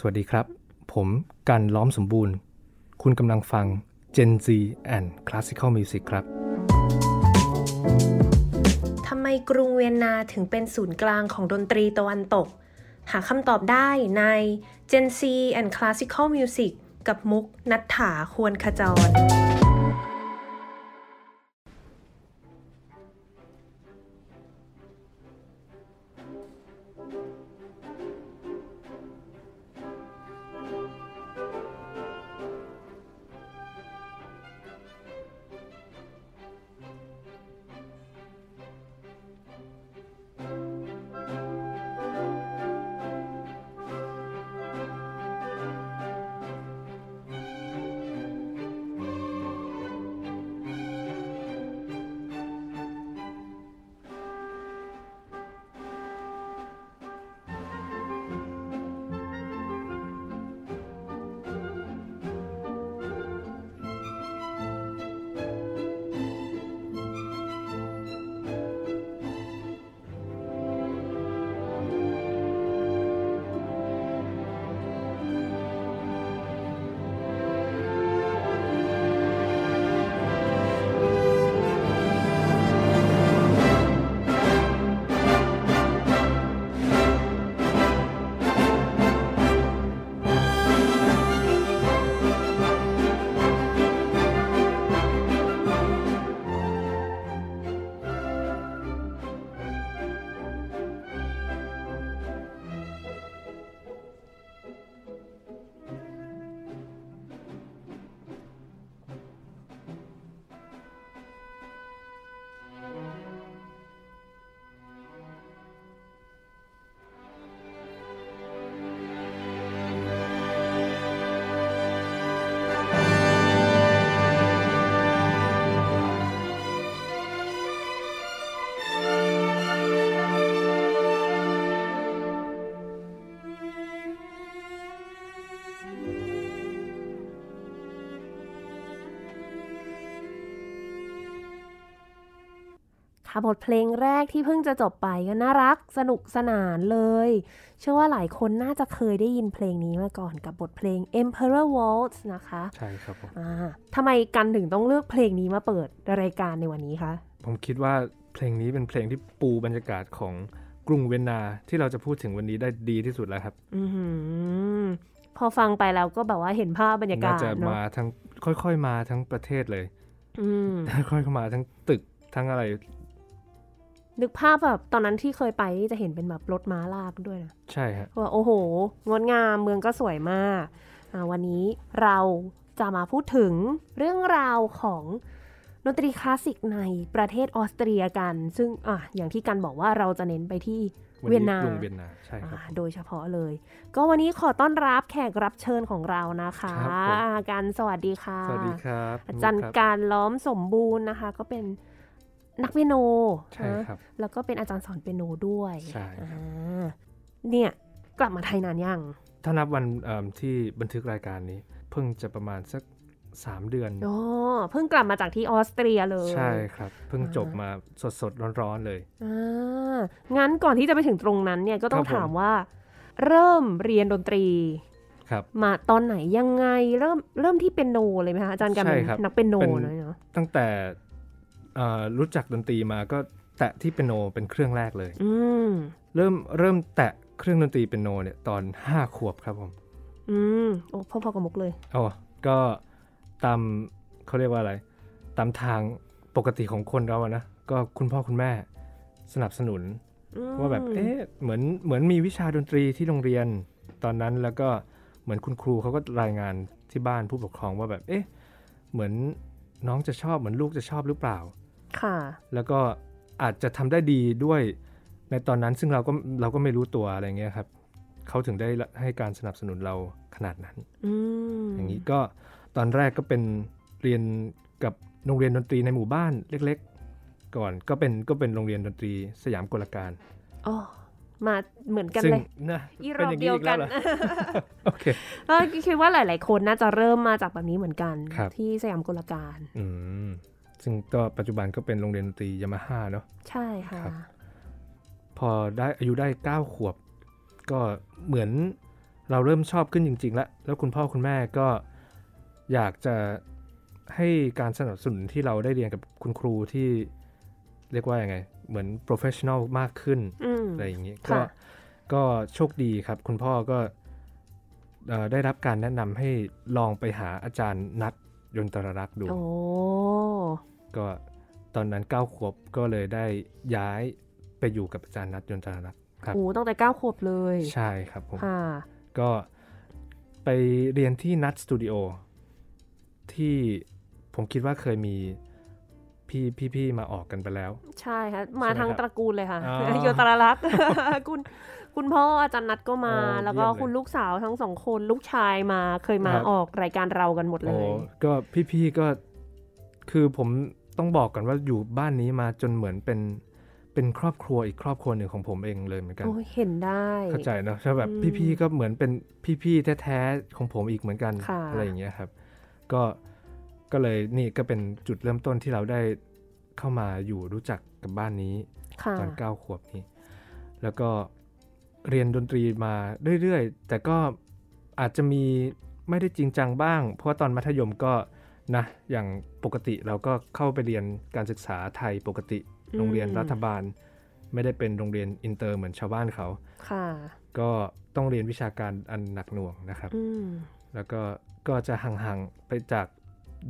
สวัสดีครับ ผมกันล้อมสมบูรณ์ คุณกำลังฟัง Gen Z and Classical Music ครับ ทำไมกรุงเวียนนาถึงเป็นศูนย์กลางของดนตรีตะวันตก หาคำตอบได้ใน Gen Z and Classical Music กับมุกนัฐถาควรขจร บทเพลงแรกที่เพิ่งจะจบไปก็น่ารักสนุกสนานเลย เชื่อว่าหลายคนน่าจะเคยได้ยินเพลงนี้มาก่อนกับบทเพลง Emperor Waltz นะคะ ใช่ครับผมอ่าทำไมกันถึงต้องเลือกเพลงนี้มาเปิดรายการในวันนี้คะผมคิดว่าเพลงนี้เป็นเพลงที่ปูบรรยากาศของกรุงเวียนนาที่เราจะพูดถึงวันนี้ได้ดีที่สุดแล้วครับอือหือพอฟังไปแล้วก็แบบว่าเห็นภาพบรรยากาน่าศจะเนาะมาทั้งค่อยๆมาทั้งประเทศเลยอืมค่อยๆมาทั้งตึกทั้งอะไร นึกภาพแบบตอนนั้นที่เคยไปนี่จะเห็นเป็นแบบรถม้าลากด้วยนะ ใช่ฮะว่าโอ้โห งดงามเมืองก็สวยมากอ่าวันนี้เราจะมาพูดถึงเรื่องราวของดนตรีคลาสสิกในประเทศออสเตรียกัน ซึ่งอะอย่างที่กันบอกว่าเราจะเน้นไปที่วันเวียนนี้นากรุงเวียนนาใช่ครับอ่าโดยเฉพาะเลย ก็วันนี้ขอต้อนรับแขกรับเชิญของเรานะคะครับผมอ่ากันสวัสดีค่ะ สวัสดีครับอาจารย์ครับการล้อมสมบูรณ์นะคะ ก็เป็น นักเปียโนใช่นะครับแล้วก็เป็นอาจารย์สอนเปียโนด้วยใช่ครับอ่าเนี่ยกลับมาไทยนานยัง ถ้านับวันเอิ่มที่บันทึกรายการนี้ เพิ่งจะประมาณสัก3เดือนอ๋อเพิ่งกลับมาจากที่ออสเตรียเลย ใช่ครับ เพิ่งอ่าจบมาสดๆร้อนๆเลยอ่างั้นก่อนที่จะไปถึงตรงนั้นเนี่ยก็ต้องครับผมถามว่า เริ่มเรียนดนตรีครับมาตอนไหนยังไงเริ่มเริ่มที่เปียโนเลยไหมคะอาจารย์กันใช่เป็นครับนักเปียโนเป็นเนอะเนาะตั้งแต่เอ่อ รู้จักดนตรีมาก็แตะที่เปียโนเป็นเครื่องแรกเลยอืมเริ่มเริ่มแตะเครื่องดนตรีเปียโนเนี่ยตอน5ขวบครับผม อืมโอ้พ่อๆกับมุกเลยอ๋อก็ตามเขาเรียกว่าอะไร ตามทางปกติของคนเราอะนะ ก็คุณพ่อคุณแม่สนับสนุนอืมว่าแบบเอ๊ะเหมือนเหมือนมีวิชาดนตรีที่โรงเรียนตอนนั้นแล้วก็เหมือนคุณครูเขาก็รายงานที่บ้านผู้ปกครองว่าแบบเอ๊ะเหมือนน้องจะชอบเหมือนลูกจะชอบหรือเปล่า ค่ะ แล้วก็อาจจะทำได้ดีด้วยในตอนนั้นซึ่งเราก็เราก็ไม่รู้ตัวอะไรเงี้ยครับเขาถึงได้ให้การสนับสนุนเราขนาดนั้นอืมอย่างนี้ก็ตอนแรกก็เป็นเรียนกับโรงเรียนดนตรีในหมู่บ้านเล็ก ๆ ก่อนก็เป็นก็เป็นโรงเรียนดนตรีสยามกลการอ๋อมาเหมือนกันซึ่งเลยนะอีรเป็นอบอย่างเดีนี้ยวอีกกัแล้วนเหรอโอเคก็คิดว่าหลาย ๆ คนน่าจะเริ่มมาจากแบบนี้เหมือนกันครับที่สยามกลการ อืม ซึ่งก็ปัจจุบันก็เป็นโรงเรียนดนตรียามาฮ่าเนาะใช่ค่ะครับพอได้อายุได้เก้าขวบ ก็เหมือนเราเริ่มชอบขึ้นจริง ๆ แล้วแล้วคุณพ่อคุณแม่ก็อยากจะให้การสนับสนุนที่เราได้เรียนกับคุณครูที่เรียกว่ายังไง เหมือน professional มากขึ้นอืมอะไรอย่างนี้ก็ค่ะก็โชคดีครับ คุณพ่อก็เอ่อได้รับการแนะนำให้ลองไปหาอาจารย์นัดยนตรรักษ์ดูโอ้ ก็ตอนนั้นเก้าขวบก็เลยได้ย้ายไปอยู่กับอาจารย์นัดยนตรรักษ์ครับโหตั้งแต่เก้าขวบเลย ใช่ครับผมค่ะก็ไปเรียนที่นัดสตูดิโอที่ผมคิดว่าเคยมีพี่พี่ๆมาออกกันไปแล้ว ใช่ค่ะมาใช่ไหมทั้งครับตระกูลเลยค่ะอ๋อโยตรารักษ์คุณคุณพ่ออาจารย์นัดก็มาโอ้แล้วก็เยี่ยมเลยคุณลูกสาวทั้งสองคนลูกชายมาเคยมาครับออกรายการเรากันหมดเลโอ้ยก็พี่ๆก็ คือผมต้องบอกก่อนว่าอยู่บ้านนี้มาจนเหมือนเป็นเป็นครอบครัวอีกครอบครัวหนึ่งของผมเองเลยเหมือนกันโอ้ยเห็นได้เข้าใจเนอะใช่แบบอืมพี่ๆก็เหมือนเป็นพี่ๆแท้ๆของผมอีกเหมือนกันค่ะอะไรอย่างเงี้ยครับ ก็ก็เลยนี่ก็เป็นจุดเริ่มต้นที่เราได้เข้ามาอยู่รู้จักกับบ้านนี้ค่ะตอนเก้าขวบนี้ แล้วก็เรียนดนตรีมาเรื่อยๆ แต่ก็อาจจะมีไม่ได้จริงจังบ้าง เพราะว่าตอนมัธยมก็ นะอย่างปกติเราก็เข้าไปเรียนการศึกษาไทยปกติ โรงเรียนรัฐบาล ไม่ได้เป็นโรงเรียนอินเตอร์เหมือนชาวบ้านเขาค่ะก็ต้องเรียนวิชาการอันหนักหน่วงนะครับอืมแล้วก็ก็จะห่างๆไปจาก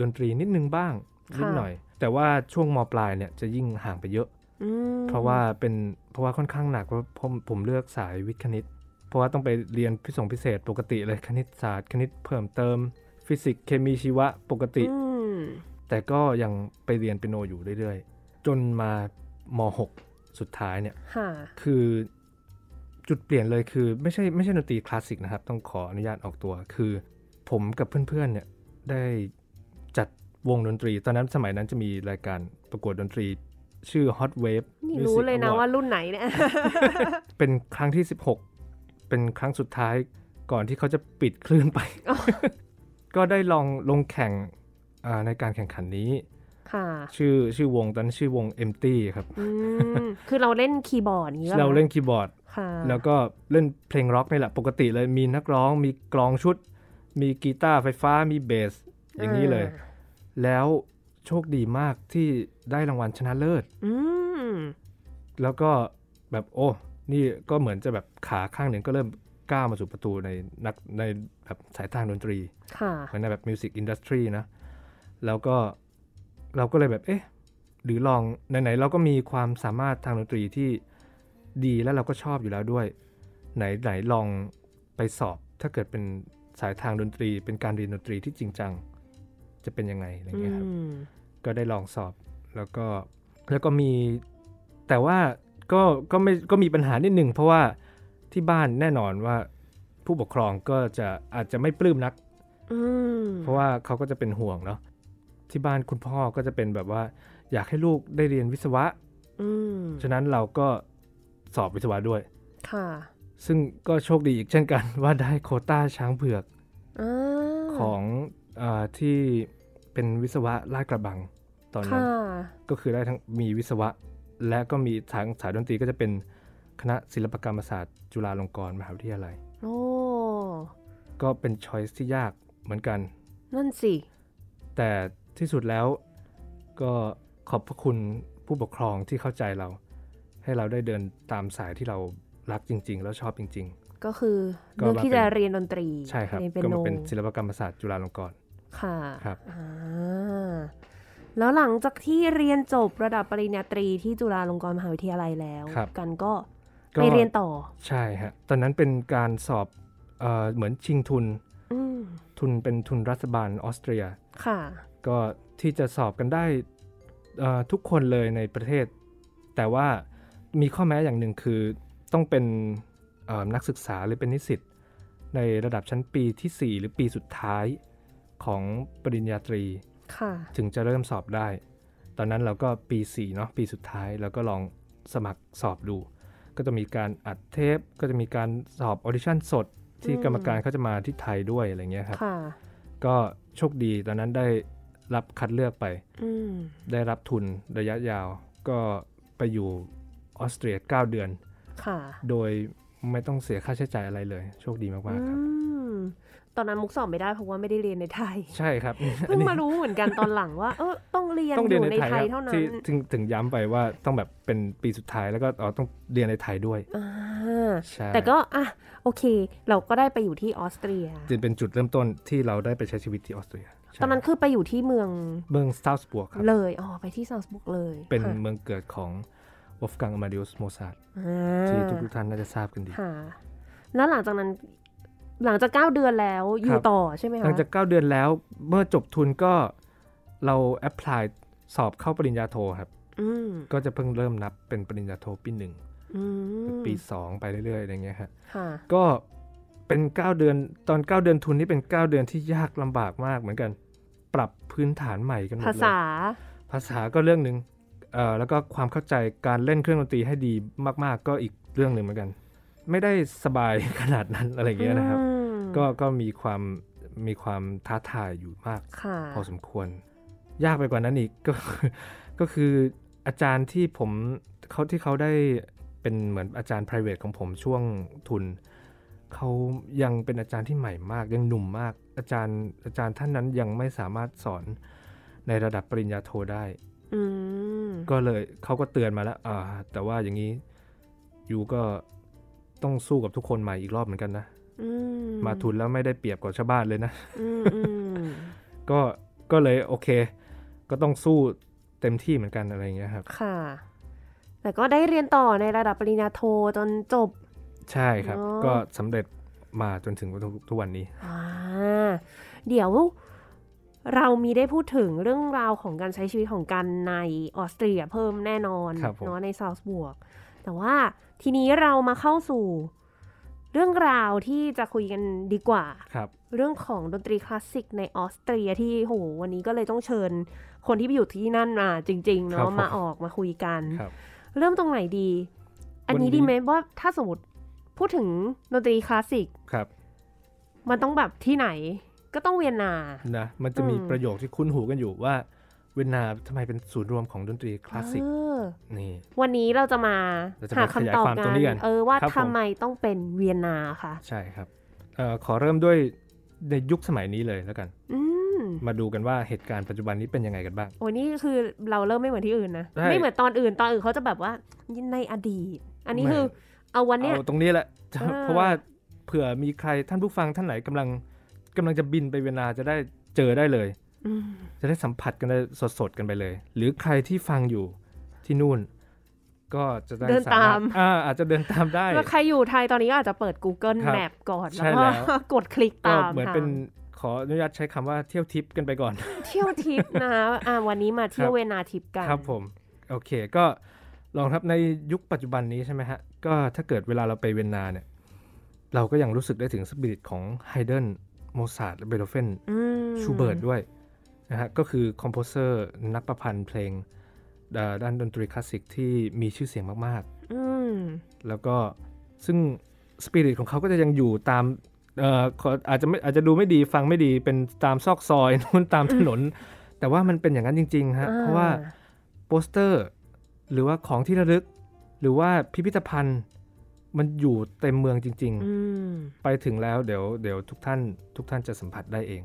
ดนตรีนิดนึงบ้างค่ะนิดหน่อย แต่ว่าช่วงมปลายเนี่ยจะยิ่งห่างไปเยอะอืมเพราะว่าเป็นเพราะว่าค่อนข้างหนักเพราะผมผมเลือกสายวิทย์คณิต เพราะว่าต้องไปเรียนพิเศษพิเศษปกติเลยคณิตศาสตร์คณิตเพิ่มเติม ฟิสิกส์เคมีชีวะปกติอืมแต่ก็ยังไปเรียนเปียโนอยู่เรื่อยๆ จนมาม6สุดท้ายเนี่ยค่ะคือจุดเปลี่ยนเลยคือไม่ใช่ไม่ใช่ดนตรีคลาสสิกนะครับ ต้องขออนุญาตออกตัว คือผมกับเพื่อนๆเนี่ยได้จัดวงดนตรี ตอนนั้นสมัยนั้นจะมีรายการประกวดดนตรีชื่อ Hot Wave นี่ Music รู้เลยนะ Award ว่ารุ่นไหนเนี่ย เป็นครั้งที่ 16 เป็นครั้งสุดท้ายก่อนที่เขาจะปิดคลื่นไปอ๋อ ก็ได้ลองลงแข่งอ่าในการแข่งขันนี้ค่ะชื่อชื่อวงตอนนั้นชื่อวง Empty ครับอืมคือเราเล่นคีย์บอร์ดอย่างนี้อ๋อเราเล่นคีย์บอร์ด์ดค่ะแล้วก็เล่นเพลงร็อกนี่แหละปกติเลยมีนักร้องมีกลองชุด มีกีตาร์ไฟฟ้ามีเบส อย่างนี้เลย แล้วโชคดีมากที่ได้รางวัลชนะเลิศอืมแล้วก็แบบโอ้ นี่ก็เหมือนจะแบบขาข้างหนึ่งก็เริ่ม ก้าวมาสู่ประตูในนักในแบบสายทางดนตรีค่ะเหมือนในแบบ music industry นะ แล้วก็เราก็เลยแบบเอ๊ะหรือลองไหนๆเราก็มีความสามารถทางดนตรีที่ดีแล้วเราก็ชอบอยู่แล้วด้วย ไหนไหนลองไปสอบถ้าเกิดเป็นสายทางดนตรี เป็นการเรียนดนตรีที่จริงจัง จะเป็นยังไงอะไรเงี้ยครับอืมก็ได้ลองสอบแล้วก็แล้วก็มีแต่ว่าก็ก็ไม่ก็มีปัญหานิดหนึ่งเพราะว่า ที่บ้านแน่นอนว่าผู้ปกครองก็จะอาจจะไม่ปลื้มนักอืมเพราะว่าเขาก็จะเป็นห่วงเนาะที่บ้านคุณพ่อก็จะเป็นแบบว่า อยากให้ลูกได้เรียนวิศวะอืมฉะนั้นเราก็สอบวิศวะด้วย ค่ะ ซึ่งก็โชคดีอีกเช่นกันว่าได้โควต้าช้างเผือกอ่าของอาที่เป็นวิศวะลาดกระบังตอนนั้นค่ะก็คือได้ทั้งมีวิศวะ และก็มีทางสายดนตรีก็จะเป็น คณะศิลปกรรมศาสตร์ จุฬาลงกรณ์มหาวิทยาลัย โอ้ ก็เป็นช้อยส์ที่ยากเหมือนกัน นั่นสิ แต่ที่สุดแล้วก็ขอบพระคุณผู้ปกครองที่เข้าใจเรา ให้เราได้เดินตามสายที่เรารักจริง ๆ แล้วชอบจริงก็คือก็เลือกมาที่เป็นจะเรียนดนตรีๆใช่ครับเรียนเป็นก็โนมาเป็นศิลปกรรมศาสตร์จุฬาลงกรณ์ค่ะครับอ่าแล้วหลังจากที่เรียนจบระดับปริญญาตรีที่จุฬาลงกรณ์มหาวิทยาลัยแล้วครับกันก็ก็ ไปเรียนต่อ ใช่ฮะ ตอนนั้นเป็นการสอบเอ่อเหมือนชิงทุนอืมทุนเป็นทุนรัฐบาลออสเตรีย ค่ะ ก็ที่จะสอบกันได้เอ่อทุกคนเลยในประเทศ แต่ว่ามีข้อแม้อย่างหนึ่งคือต้องเป็นเอ่อนักศึกษาหรือเป็นนิสิตในระดับชั้นปีทีสี่4 หรือปีสุดท้ายของปริญญาตรีค่ะถึงจะเริ่มสอบได้ ตอนนั้นเราก็ปี 4 เนาะปีสุดท้ายเราก็ลองสมัครสอบดู ก็จะมีการอัดเทป ก็จะมีการสอบ audition สด ที่อืมกรรมการเขาจะมาที่ไทยด้วยอะไรเงี้ยครับค่ะก็โชคดีตอนนั้นได้รับคัดเลือกไปอืมได้รับทุนระยะยาว ก็ไปอยู่ออสเตรีย 9 เดือนค่ะโดยไม่ต้องเสียค่าใช้จ่ายอะไรเลย โชคดีมาก ๆ ครับอืม ตอนนั้นมุกสอบไม่ได้เพราะว่าไม่ได้เรียนในไทย ใช่ครับเพิ่งมารู้เหมือนกันตอนหลังว่า เออต้องเรียนต้องอเรียนยู่ในในไทยไทยครับเท่านั้ที่นถึงถึงย้ำไปว่าต้องแบบเป็นปีสุดท้ายแล้วก็อ๋อต้องเรียนในไทยด้วยอ่าใช่แต่ก็อะโอเค เราก็ได้ไปอยู่ที่ออสเตรียจึงเป็นจุดเริ่มต้นที่เราได้ไปใช้ชีวิตที่ออสเตรียใช่ตอนนั้นคือไปอยู่ที่เมืองเมืองซาลซ์บวร์กเลยครับอ๋อไปที่ซาลซ์บวร์กเลย เป็นค่ะเมืองเกิดของวอล์ฟกังอมาเดอุสโมซาร์ทอ่าที่ทุกๆท่านน่าจะทราบกันดีค่ะแล้วหลังจากนั้น หลังจากเก้าเดือนแล้วอยู่ครับต่อใช่ไหมคะหลังจาก 9 เดือนแล้วเมื่อจบทุนก็เรา apply สอบเข้าปริญญาโทครับอืมก็จะเพิ่งเริ่มนับเป็นปริญญาโทปีหนึ่งอืมปี2ไปเรื่อยๆอย่างเงี้ยครับค่ะก็เป็น 9 เดือนตอน 9 เดือนทุนนี่เป็น 9 เดือนที่ยากลำบากมากเหมือนกัน ปรับพื้นฐานใหม่กันหมดภาเลยษา ภาษาก็เรื่องหนึ่งเอ่อแล้วก็ความเข้าใจการเล่นเครื่องดนตรีให้ดีมาก ๆ ก็อีกเรื่องหนึ่งเหมือนกัน ไม่ได้สบายขนาดนั้นอะไรอย่างเงี้ยนะครับอืมก็ก็มีความมีความท้าทายอยู่มากค่ะพอสมควร ยากไปกว่านั้นอีกก็ก็คืออาจารย์ที่ผมเขาที่เขาได้เป็นเหมือนอาจารย์ private ของผมช่วงทุนเขายังเป็นอาจารย์ที่ใหม่มาก ยังหนุ่มมาก อาจารย์อาจารย์ท่านนั้นยังไม่สามารถสอนในระดับปริญญาโทได้อืมก็เลยเขาก็เตือนมาแล้ว อ่า แต่ว่าอย่างนี้ยูก็ ต้องสู้กับทุกคนใหม่อีกรอบเหมือนกันนะอืมมาทุนแล้วไม่ได้เปรียบกว่าชาวบ้านเลยนะอืมอืมก็ก็เลยโอเค ก็ต้องสู้เต็มที่เหมือนกันอะไรอย่างเงี้ยครับ ค่ะ แต่ก็ได้เรียนต่อในระดับปริญญาโทจนจบ ใช่ครับอ๋อก็สำเร็จมาจนถึงทุกทุกวันนี้อ่อ่าเดี๋ยวเรามีได้พูดถึงเรื่องราวของการใช้ชีวิตของกันในออสเตรียเพิ่มแน่นอนครับผมเนาะในซาลซ์บวร์ก แต่ว่า ทีนี้เรามาเข้าสู่ เรื่องราวที่จะคุยกันดีกว่าครับเรื่องของดนตรีคลาสสิกในออสเตรียที่โหวันนี้ก็เลยต้องเชิญ คนที่ไปอยู่ที่นั่นมาจริงๆครัเนาะบผม มาออกมาคุยกัน ครับ เริ่มตรงไหนดี อันนี้วันนี้ ดีไหมว่าถ้าสมมติพูดถึงดนตรีคลาสสิกครับ มันต้องแบบที่ไหนก็ต้องเวียนนา นะมันจะมีอืม ประโยคที่คุ้นหูกันอยู่ว่า เวียนนาทำไมเป็นศูนย์รวมของดนตรีคลาสสิกเออนี่วันนี้เราจะมาเราจะหามาขยายคำตอบความกัตรงนี้กันเออว่าครับผมทำไมต้องเป็นเวียนนาคะใช่ครับเอ่อขอเริ่มด้วยในยุคสมัยนี้เลยแล้วกันอืมมาดูกันว่าเหตุการณ์ปัจจุบันนี้เป็นยังไงกันบ้าง โอ้นี่คือเราเริ่มไม่เหมือนที่อื่นนะใช่ไม่เหมือนตอนอื่นตอนอื่นเขาจะแบบว่าในอดีต อันนี้ไม่คือเอาวันเนี้ยเอาตรงนี้แหละเออเพราะว่าเผื่อมีใครท่านผู้ฟังท่านไหนกำลังกำลังจะบินไปเวียนนาจะได้เจอได้เลยอืม จะได้สัมผัสกันได้สดๆกันไปเลย หรือใครที่ฟังอยู่ที่นู่น ก็จะได้เดินสตามอ่าอาจจะเดินตามได้แล้วใครอยู่ไทยตอนนี้ก็อาจจะเปิด Google ครับ Map ก่อนใช่แล้วก็แล้วกดคลิกก็ตามเหมือนทางเป็นขออนุญาตใช้คำว่าเที่ยวทิพย์กันไปก่อน เที่ยวทิพย์นะอ่าวันนี้มาเที่ยวครับเวียนนาทิพย์กันครับผมโอเคก็ลองครับในยุคปัจจุบันนี้ใช่ไหมฮะ ก็ถ้าเกิดเวลาเราไปเวียนนาเนี่ย เราก็ยังรู้สึกได้ถึงสปิริตของไฮเดนโมซาร์ทและเบโธเฟนอืมชูเบิร์ตด้วย นะฮะก็คือ composer นักประพันธ์เพลงเอ่อด้านดนตรีคลาสสิกที่มีชื่อเสียงมากอืมๆแล้วก็ซึ่งสปิริตของเขาก็จะยังอยู่ตามเอ่อขออาจจะไม่อาจจะดูไม่ดีฟังไม่ดีเป็นตามซอกซอยนู่นตามถนน แต่ว่ามันเป็นอย่างนั้นจริงๆฮะเพราะว่าโปสเตอร์ หรือว่าของที่ระลึก หรือว่าพิพิธภัณฑ์มันอยู่เต็มเมืองจริงอืมๆไปถึงแล้วเดี๋ยวเดี๋ยวทุกท่านทุกท่านจะสัมผัสได้เอง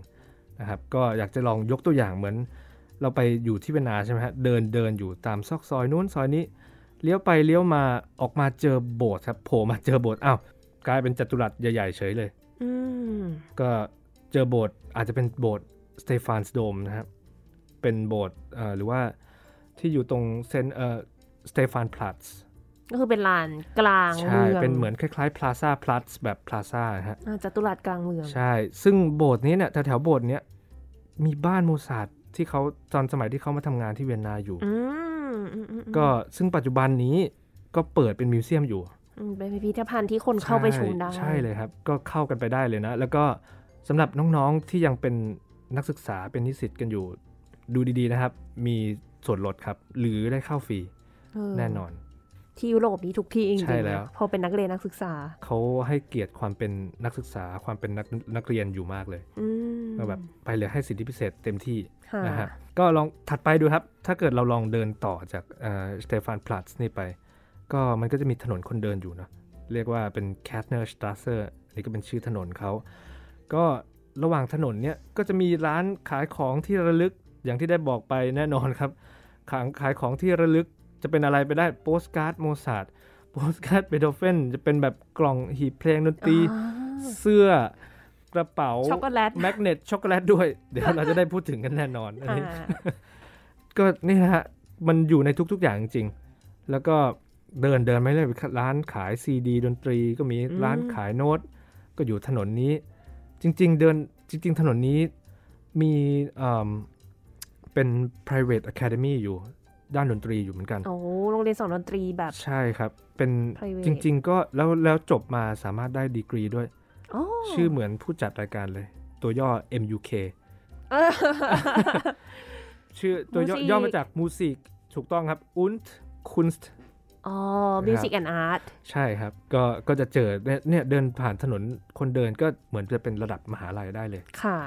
นะครับก็อยากจะลองยกตัวอย่างเหมือน เราไปอยู่ที่เวียนนาใช่ไหมฮะเดินเดินอยู่ตามซอกซอยนู้นซอยนี้เลี้ยวไปเลี้ยวมาออกมาเจอโบสถ์ครับโผล่มาเจอโบสถ์อ้าวกลายเป็นจัตุรัสใหญ่ๆเฉยเลยอืมก็เจอโบสถ์อาจจะเป็นโบสถ์สเตฟานส์โดมนะครับเป็นโบสถ์เอ่อหรือว่าที่อยู่ตรงเซนเอ่อสเตฟานพลัตส์ก็คือเป็นลานกลางใช่เมืองเป็นเหมือนคล้ายๆพลาซาพลัตส์แบบพลาซาฮะอ่าจัตุรัสกลางเมือง ใช่ซึ่งโบสถ์นี้เนี่ยแถวๆโบสถ์เนี้ย มีบ้านโมซาร์ทที่เขาตอนสมัยที่เขามาทำงานที่เวียนนาอยู่อือืมอืมอืมก็ซึ่งปัจจุบันนี้ก็เปิดเป็น museum อยู่อืมเป็นพิพิธภัณฑ์ที่คนเข้าไปชมได้ใช่เลยครับ ก็เข้ากันไปได้เลยนะ แล้วก็สำหรับน้องๆที่ยังเป็นนักศึกษาเป็นนิสิตกันอยู่ ดูดีๆนะครับ มีส่วนลดครับ หรือได้เข้าฟรีเออแน่นอน ที่ยุโรปนี้ทุกที่จริงๆใช่แล้วนะพอเป็นนักเรียนนักศึกษา เขาให้เกียรติความเป็นนักศึกษาความเป็นนักนักเรียนอยู่มากเลยอืมก็แบบไปเลยให้สิทธิพิเศษเต็มที่ค่ะนะฮะก็ลองถัดไปดูครับ ถ้าเกิดเราลองเดินต่อจากสเตฟานพลัตส์นี่ไป ก็มันก็จะมีถนนคนเดินอยู่เนอะเรียกว่าเป็น k a t n e r s t r a s s e อันนี้ก็เป็นชื่อถนนเขาก็ระหว่างถนนเนี่ยก็จะมีร้านขายของที่ระลึกอย่างที่ได้บอกไปแน่นอนครับขายขายของที่ระลึก จะเป็นอะไรไปได้โปสการ์ดโมซาร์ทโปสการ์ดเบโธเฟนจะเป็นแบบกล่องหีบเพลงดนตรีอ่าเสื้อกระเป๋าช็อกโกแลต magnet ช็อกโกแลตด้วย เดี๋ยวเราจะได้พูดถึงกันแน่นอนอันอ่านี้ก็นี่นะฮะมันอยู่ในทุกๆอย่างจริงๆ แล้วก็เดินเดินไม่เลยร้านขายซีดี ดนตรีก็มีร้านขายโน้ต ก็อยู่ถนนนี้ จริง ๆ เดินจริง ๆ ถนนนี้มีเอิ่มเป็น private academy อยู่ ด้านดนตรีอยู่เหมือนกัน โอ้โรงเรียนสอนดนตรีแบบ ใช่ครับ เป็น private จริง ๆ ก็แล้วแล้วจบมาสามารถได้ดีกรีด้วยโอ้ชื่อเหมือนผู้จัดรายการเลย ตัวย่อ MUK เออชื่อตัวย่อ Musik ย่อมาจากมูสิกถูกต้องครับ und Kunst อ๋อ Music and Art ใช่ครับ ก็ก็จะเจอเนี่ยเนี่ยเดินผ่านถนนคนเดินก็เหมือนจะเป็นระดับมหาลัยได้เลย ค่ะ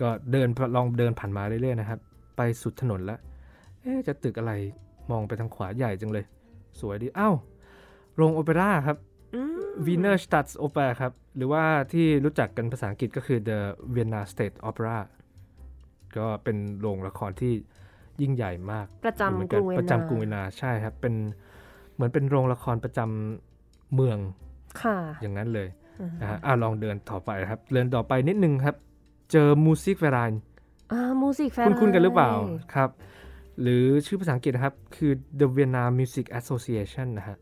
ก็เดินลองเดินผ่านมาเรื่อยๆนะครับ ไปสุดถนนแล้วเอ๊ะจะตึกอะไรมองไปทางขวาใหญ่จังเลย สวยดีอ้าวโรงโอเปร่าครับอืม Wiener Staatsoper ครับ หรือว่าที่รู้จักกันภาษาอังกฤษก็คือ The Vienna State Opera ก็เป็นโรงละครที่ยิ่งใหญ่มาก ประเหมือนจำกกัรุงเวียนนาประจำกรุงเวียนนาใช่ครับ เป็นเหมือนเป็นโรงละครประจำเมืองค่ะ อย่างนั้นเลยอืมนะฮะอะลองเดินต่อไปครับ เดินต่อไปนิดนึงครับ เจอมูสิกเวรานอ่า Music Fair คุ้นๆกันหรือเปล่าครับ หรือชื่อภาษาอังกฤษนะครับ คือ The Vienna Music Association นะฮะ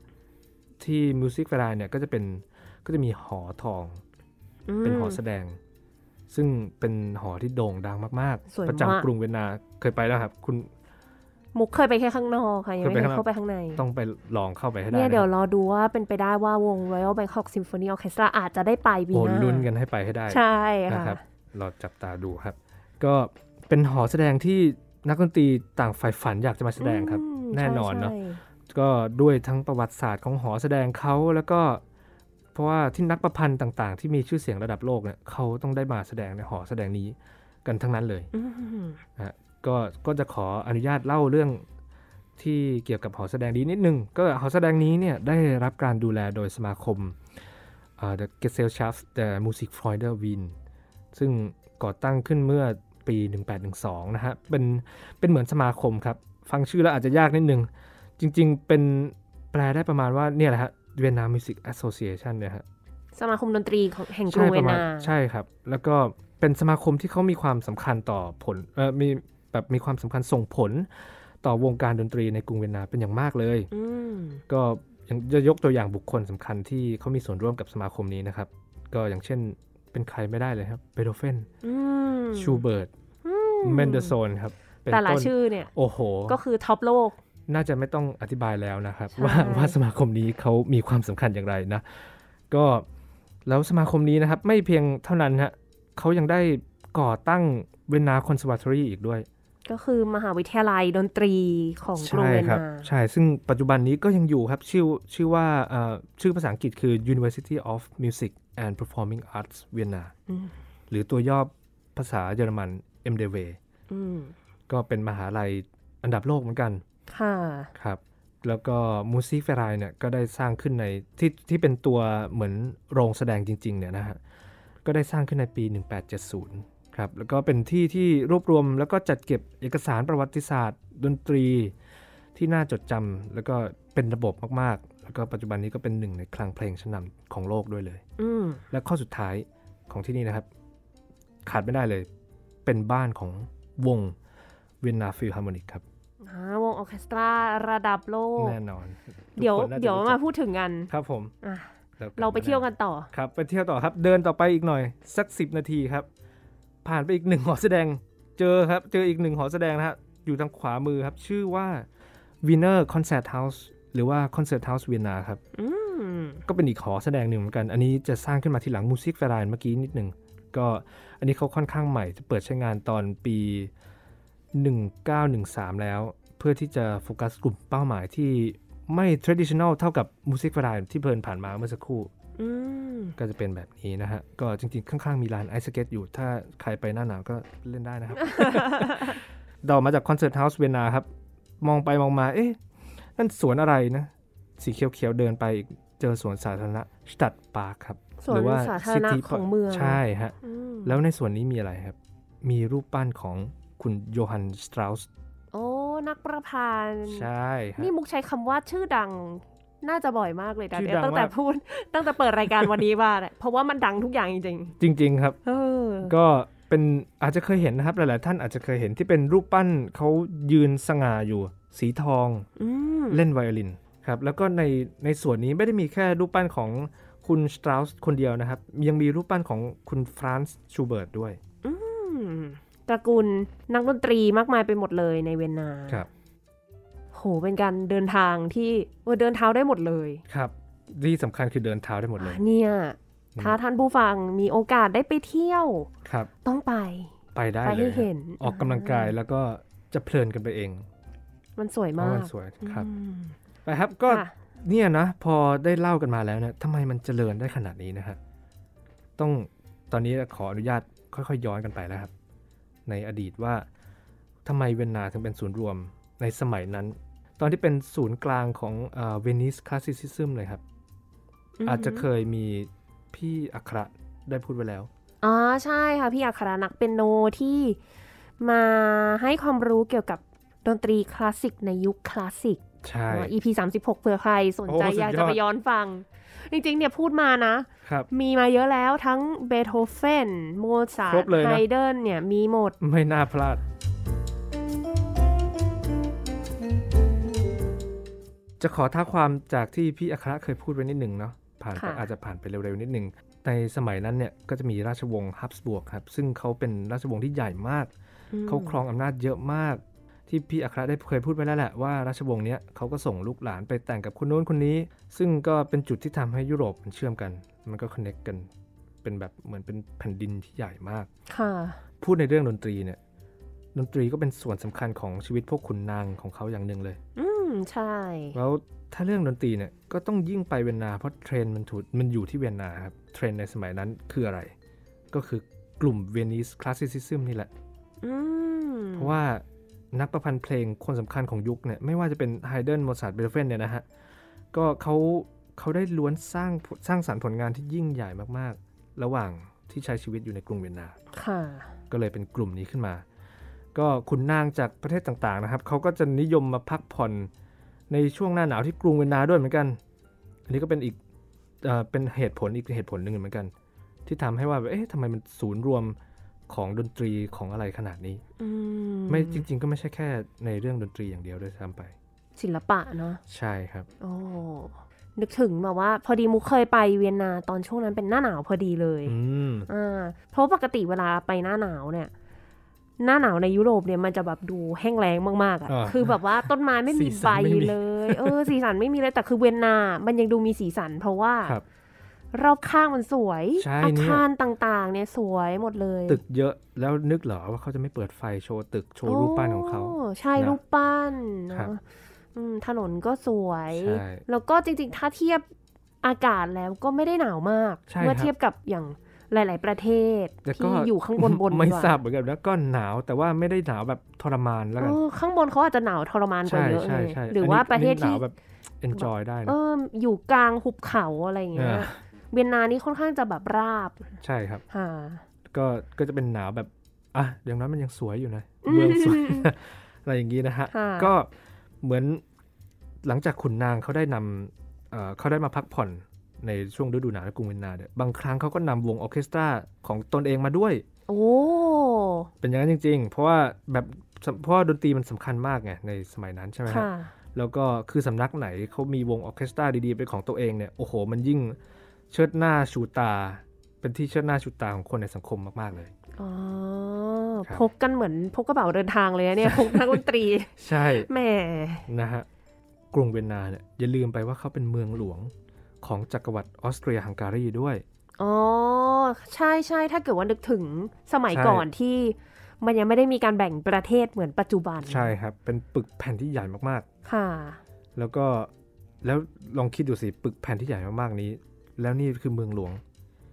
ที่ Music f a i r เนี่ยก็จะเป็นก็จะมีหอทองมเป็นหอแสดง ซึ่งเป็นหอที่โด่งดังมากสวยๆประมากจำกรุงเวียนนาเคยไปแล้วครับ คุณมุกเคยไปแค่ข้างนอกค่ะ ยังไม่เคยไปเคยข้างนอกเข้าไปข้างใน ต้องไปลองเข้าไปให้ได้เนี่ยเดี๋ยวนะรอดูว่าเป็นไปได้ว่าวง Royal Bangkok Symphony Orchestra อาจจะได้ไปปีโอ้หน้าลุ้นกันให้ไปให้ได้ ใช่นะค่ะครับเราจับตาดูครับ ก็เป็นหอแสดงที่ นักดนตรีต่างฝ่ายฝันอยากจะมาแสดงครับอืมแน่นอนเนาะใช่ก็ด้วยทั้งประวัติศาสตร์ของหอแสดงเขาแล้วก็เพราะว่าที่นักประพันธ์ต่างๆ ที่มีชื่อเสียงระดับโลกเนี่ยเขาต้องได้มาแสดงในหอแสดงนี้กันทั้งนั้นเลยอืมก็ก็จะขออนุญาตเล่าเรื่องที่เกี่ยวกับหอแสดงนี้นิดนึง ก็หอแสดงนี้เนี่ยได้รับการดูแลโดยสมาคมอ่า The Gesellschaft der Musikfreunde Wien ซึ่งก่อตั้งขึ้นเมื่อ ปี 1812 นะฮะ เป็น เป็นเหมือนสมาคมครับ ฟังชื่อแล้วอาจจะยากนิดนึง จริง ๆ เป็นแปลได้ประมาณว่าเนี่ยแหละฮะ Vienna Music Association เนี่ยฮะ สมาคมดนตรีของแห่งกรุงเวียนนาใช่ครับ แล้วก็เป็นสมาคมที่เขามีความสำคัญต่อผล เออมีแบบมีความสำคัญส่งผลต่อวงการดนตรีในกรุงเวียนนาเป็นอย่างมากเลยอืมก็อย่างจะยกตัวอย่างบุคคลสำคัญที่เขามีส่วนร่วมกับสมาคมนี้นะครับ ก็อย่างเช่น เป็นใครไม่ได้เลยครับเบโธเฟนอืมชูเบิร์ตอืมเมนเดลโซห์นครับเป็นแต่ละคนชื่อเนี่ยโอ้โห ก็คือ top โลก น่าจะไม่ต้องอธิบายแล้วนะครับใช่ว่าว่าสมาคมนี้เขามีความสำคัญอย่างไรนะ ก็แล้วสมาคมนี้นะครับ ไม่เพียงเท่านั้นฮะเขายังได้ก่อตั้งเวนนาคอนเสิร์ตอรีอีกด้วย ก็คือมหาวิทยาลัยดนตรีของกรุงใช่เวียนครับนาใช่ซึ่งปัจจุบันนี้ก็ยังอยู่ครับ ชื่อชื่อว่าเอ่อชื่อภาษาอังกฤษคือ University of Music and Performing Arts Vienna อืมหรือตัวย่อภาษาเยอรมัน MDW อืมก็เป็นมหาลัยอันดับโลกเหมือนกัน ค่ะ ครับ แล้วก็มูซิเฟรายเนี่ยก็ได้สร้างขึ้นในที่ที่เป็นตัวเหมือนโรงแสดงจริง ๆ เนี่ยนะฮะ ก็ได้สร้างขึ้นในปี 1870 ครับ แล้วก็เป็นที่ที่รวบรวมแล้วก็จัดเก็บเอกสารประวัติศาสตร์ ดนตรีที่น่าจดจำแล้วก็เป็นระบบมากๆ แล้วก็ปัจจุบันนี้ก็เป็นหนึ่งในคลังเพลงชั้นนำของโลกด้วยเลย อืมและข้อสุดท้ายของที่นี่นะครับ ขาดไม่ได้เลย เป็นบ้านของวงเวียนนาฟิลฮาร์โมนิกครับอ่าวงออร์เคสตราระดับโลก แน่นอน เดี๋ยวทุกคนน่าจะเดี๋ยวรู้จักมาพูดถึงกัน ครับผมอะแล้วเราไปเที่ยวกันต่อ ครับ ไปเที่ยวต่อครับ เดินต่อไปอีกหน่อย สักสิบนาทีครับ ผ่านไปอีกหนึ่งหอแสดง เจอครับ เจออีกหนึ่งหอแสดงนะฮะ อยู่ทางขวามือครับ ชื่อว่า Wiener Konzerthaus หรือว่า Concert House Vienna ครับอืมก็เป็นอีกหอแสดงหนึ่งเหมือนกัน อันนี้จะสร้างขึ้นมาทีหลัง Musikverein เมื่อกี้นิดหนึ่งก็อันนี้เขาค่อนข้างใหม่จะเปิดใช้งานตอนปี 1913 แล้ว เพื่อที่จะโฟกัสกลุ่มเป้าหมายที่ไม่ traditional เท่ากับ Musikverein ที่เดินผ่านมาเมื่อสักครู่อืมก็จะเป็นแบบนี้นะฮะ ก็จริงๆ ข้างๆ มีลานไอสเก็ตอยู่ ถ้าใครไปหน้าหนาวก็เล่นได้นะครับ เดินมาจาก Concert House Vienna ครับ มองไปมองมา เอ๊ะ นั่นสวนอะไรนะ สีเขียวๆเดินไปอีกเจอสวนสาธารณะสตัดปาร์คครับสวนสาธารณะ City ของเมืองใช่ฮะอืมแล้วในส่วนนี้มีอะไรครับ มีรูปปั้นของคุณโยฮันสตราสโอ้นักประพันธ์ใช่ฮะนี่มุกใช้คำว่าชื่อดังน่าจะบ่อยมากเลยนะชื่อเดี๋ยวดังตั้งแต่มากพูดตั้งแต่เปิดรายการวันนี้มาเนี่ยเพราะว่ามันดังทุกอย่างจริงจริง ๆ ครับๆเออก็เป็นอาจจะเคยเห็นนะครับ หลายๆท่านอาจจะเคยเห็นที่เป็นรูปปั้นเขายืนสง่าอยู่ สีทองอืมเล่นไวโอลินครับแล้วก็ในในส่วนนี้ไม่ได้มีแค่รูปปั้นของคุณสเตราส์คนเดียวนะครับ ยังมีรูปปั้นของคุณฟรานซ์ชูเบิร์ตด้วยอืมตระกูลนักดนตรีมากมายไปหมดเลยในเวียนนาครับโหเป็นการเดินทางที่เออเดินเท้าได้หมดเลยครับที่สำคัญคือเดินเท้าได้หมดเลยอะเนี่ยถ้าท่านผู้ฟังมีโอกาสได้ไปเที่ยวครับ ต้องไปไปได้ไปเลให้ยเห็นออกกำลังกายแล้วก็จะเพลินกันไปเอง มันสวยเพมาราะกมันสวยครับอืมไปครับก็ค่ะเนี่ยนะพอได้เล่ากันมาแล้วเนี่ยทำไมมันเจริญได้ขนาดนี้นะฮะต้องตอนนี้ขออนุญาตค่อยๆย้อนกันไปแล้วครับ ในอดีตว่าทำไมเวียนนาถึงเป็นศูนย์รวมในสมัยนั้น ตอนที่เป็นศูนย์กลางของเวนิสคลาสสิซิซึมเลยครับ อาจจะเคยมีพี่อัคระได้พูดไว้แล้วอ๋อใช่ค่ะ พี่อัครานักเปียโนที่มาให้ความรู้เกี่ยวกับ ดนตรีคลาสสิกในยุคคลาสสิกใช่อ่า EP 36เผื่อใครสนใจโอ้สุดยอดอยากจะไปย้อนฟัง จริงๆ เนี่ยพูดมานะครับมีมาเยอะแล้วทั้งเบโธเฟนโมซาร์ทครับเลยนะไฮเดนเนี่ยมีหมด ไม่น่าพลาด จะขอท้าความจากที่พี่อัคระเคยพูดไว้นิดหนึ่งเนาะผ่านไปค่ะอาจจะผ่านไปเร็วๆนิดหนึ่งในสมัยนั้นเนี่ยก็จะมีราชวงศ์ฮับสบวกครับ ซึ่งเขาเป็นราชวงศ์ที่ใหญ่มากอืมเขาครองอำนาจเยอะมาก ที่พี่อัครได้เคยพูดไปแล้วแหละว่าราชวงศ์เนี้ยเขาก็ส่งลูกหลานไปแต่งกับคนโน้นคนนี้ ซึ่งก็เป็นจุดที่ทำให้ยุโรปมันเชื่อมกัน มันก็คอนเน c กกันเป็นแบบเหมือนเป็นแผ่นดินที่ใหญ่มากค่ะพูดในเรื่องดนตรีเนี่ยดนตรีก็เป็นส่วนสำคัญของชีวิตพวกขุนนางของเขาอย่างหนึ่งเลย อืมใช่ แล้วถ้าเรื่องดนตรีเนี่ยก็ต้องยิ่งไปเวียนนาเพราะเทรนด์มันถูกมันอยู่ที่เวียนนาครับเทรนด์ในสมัยนั้นคืออะไร ก็คือกลุ่ม Viennese Classicism นี่แหละอืมเพราะว่า นักประพันธ์เพลงคนสำคัญของยุคเนี่ยไม่ว่าจะเป็นไฮเดนโมซาร์ทเบโธเฟนเนี่ยนะฮะก็เขาเขาได้ล้วนสร้างสร้างสรรค์ผลงานที่ยิ่งใหญ่มากๆ ระหว่างที่ใช้ชีวิตอยู่ในกรุงเวียนนาค่ะก็เลยเป็นกลุ่มนี้ขึ้นมา ก็ขุนนางจากประเทศต่างๆนะครับเขาก็จะนิยมมาพักผ่อนในช่วงหน้าหนาวที่กรุงเวียนนาด้วยเหมือนกัน อันนี้ก็เป็นอีกเอ่อเป็นเหตุผลอีกเหตุผลหนึ่งเหมือนกัน ที่ทำให้ว่าแบบเอ๊ะทำไมมันศูนย์รวม ของดนตรีของอะไรขนาดนี้อืมไม่จริง ๆ ก็ไม่ใช่แค่ในเรื่องดนตรีอย่างเดียวด้วยซ้ำไป ศิลปะเนาะใช่ครับ โอ้นึกถึงแบบว่า พอดีมุกเคยไปเวียนนาตอนช่วงนั้นเป็นหน้าหนาวพอดีเลยอืมอ่าเพราะปกติเวลาไปหน้าหนาวเนี่ย หน้าหนาวในยุโรปเนี่ยมันจะแบบดูแห้งแล้งมากๆอะอ่าคือแบบว่าต้นไม้ไม่มีสีสัใบนไม่มีเลย เออสีสันไม่มีเลยแต่คือเวียนนา มันยังดูมีสีสัน เพราะว่าค รับรอบข้างมันสวยใช่อาเนี่ยคารต่างๆ เนี่ยสวยหมดเลย ตึกเยอะแล้วนึกเหรอว่าเขาจะไม่เปิดไฟโชว์ตึกโชว์รูปปั้นของเขาโใช่นะรูปปั้นครับเนาะอืมถนนก็สวยใช่แล้วก็จริงๆ ถ้าเทียบอากาศแล้วก็ไม่ได้หนาวมากใช่เมื่อครับเทียบกับอย่างหลาย ๆ ประเทศแต่ก็ที่อยู่ข้างบนบนไม่ดีกว่ทราบเหมือนกันนะก็หนาวแต่ว่าไม่ได้หนาวแบบทรมานแล้วกันเออข้างบนเขาอาจจะหนาวทรมานกว่าใช่เยอะใช่เลยใช่หรือว่าประเทศอันที่นี้หนาวแบบ enjoy ได้เอนะออยู่กลางหุบเขาอะไรอย่างเงี้ยอ่า เวียนนานี่ค่อนข้างจะแบบราบ ใช่ครับค่ะก็ก็จะเป็นหนาวแบบอะอย่างนั้นมันยังสวยอยู่นะอืมเมืองสวยอะไรอย่างนี้นะฮะค่ะก็เหมือนหลังจากขุนนางเขาได้นำเอ่อเขาได้มาพักผ่อนในช่วงฤดูหนาวในกรุงเวียนนาเนี่ยบางครั้งเขาก็นำวงออร์เคสตราของตนเองมาด้วย โอ้เป็นอย่างนั้นจริง ๆ เพราะว่าแบบเพราะว่าดนตรีมันสำคัญมากไงในสมัยนั้นใช่ไหมฮะค่ะแล้วก็คือสำนักไหนเขามีวงออร์เคสตราดีๆเป็นของตัวเองเนี่ยโอ้โห มันยิ่ง เชิดหน้าชูตา เป็นที่เชิดหน้าชูตาของคนในสังคมมาก ๆ เลยอ๋อครับพกกันเหมือนพกกระเป๋าเดินทางเลยนะเนี่ยพกนักดนตรี ใช่แหมนะฮะกรุงเวียนนาเนี่ยอย่าลืมไปว่าเขาเป็นเมืองหลวงของจักรวรรดิออสเตรียฮังการีด้วยอ๋อใช่ใช่ถ้าเกิดว่านึกถึงสมัยใช่ก่อนที่มันยังไม่ได้มีการแบ่งประเทศเหมือนปัจจุบัน ใช่ครับ เป็นปึกแผ่นที่ใหญ่มากค่ะๆแล้วก็แล้วลองคิดดูสิปึกแผ่นที่ใหญ่มากๆนี้ แล้วนี่คือเมืองหลวง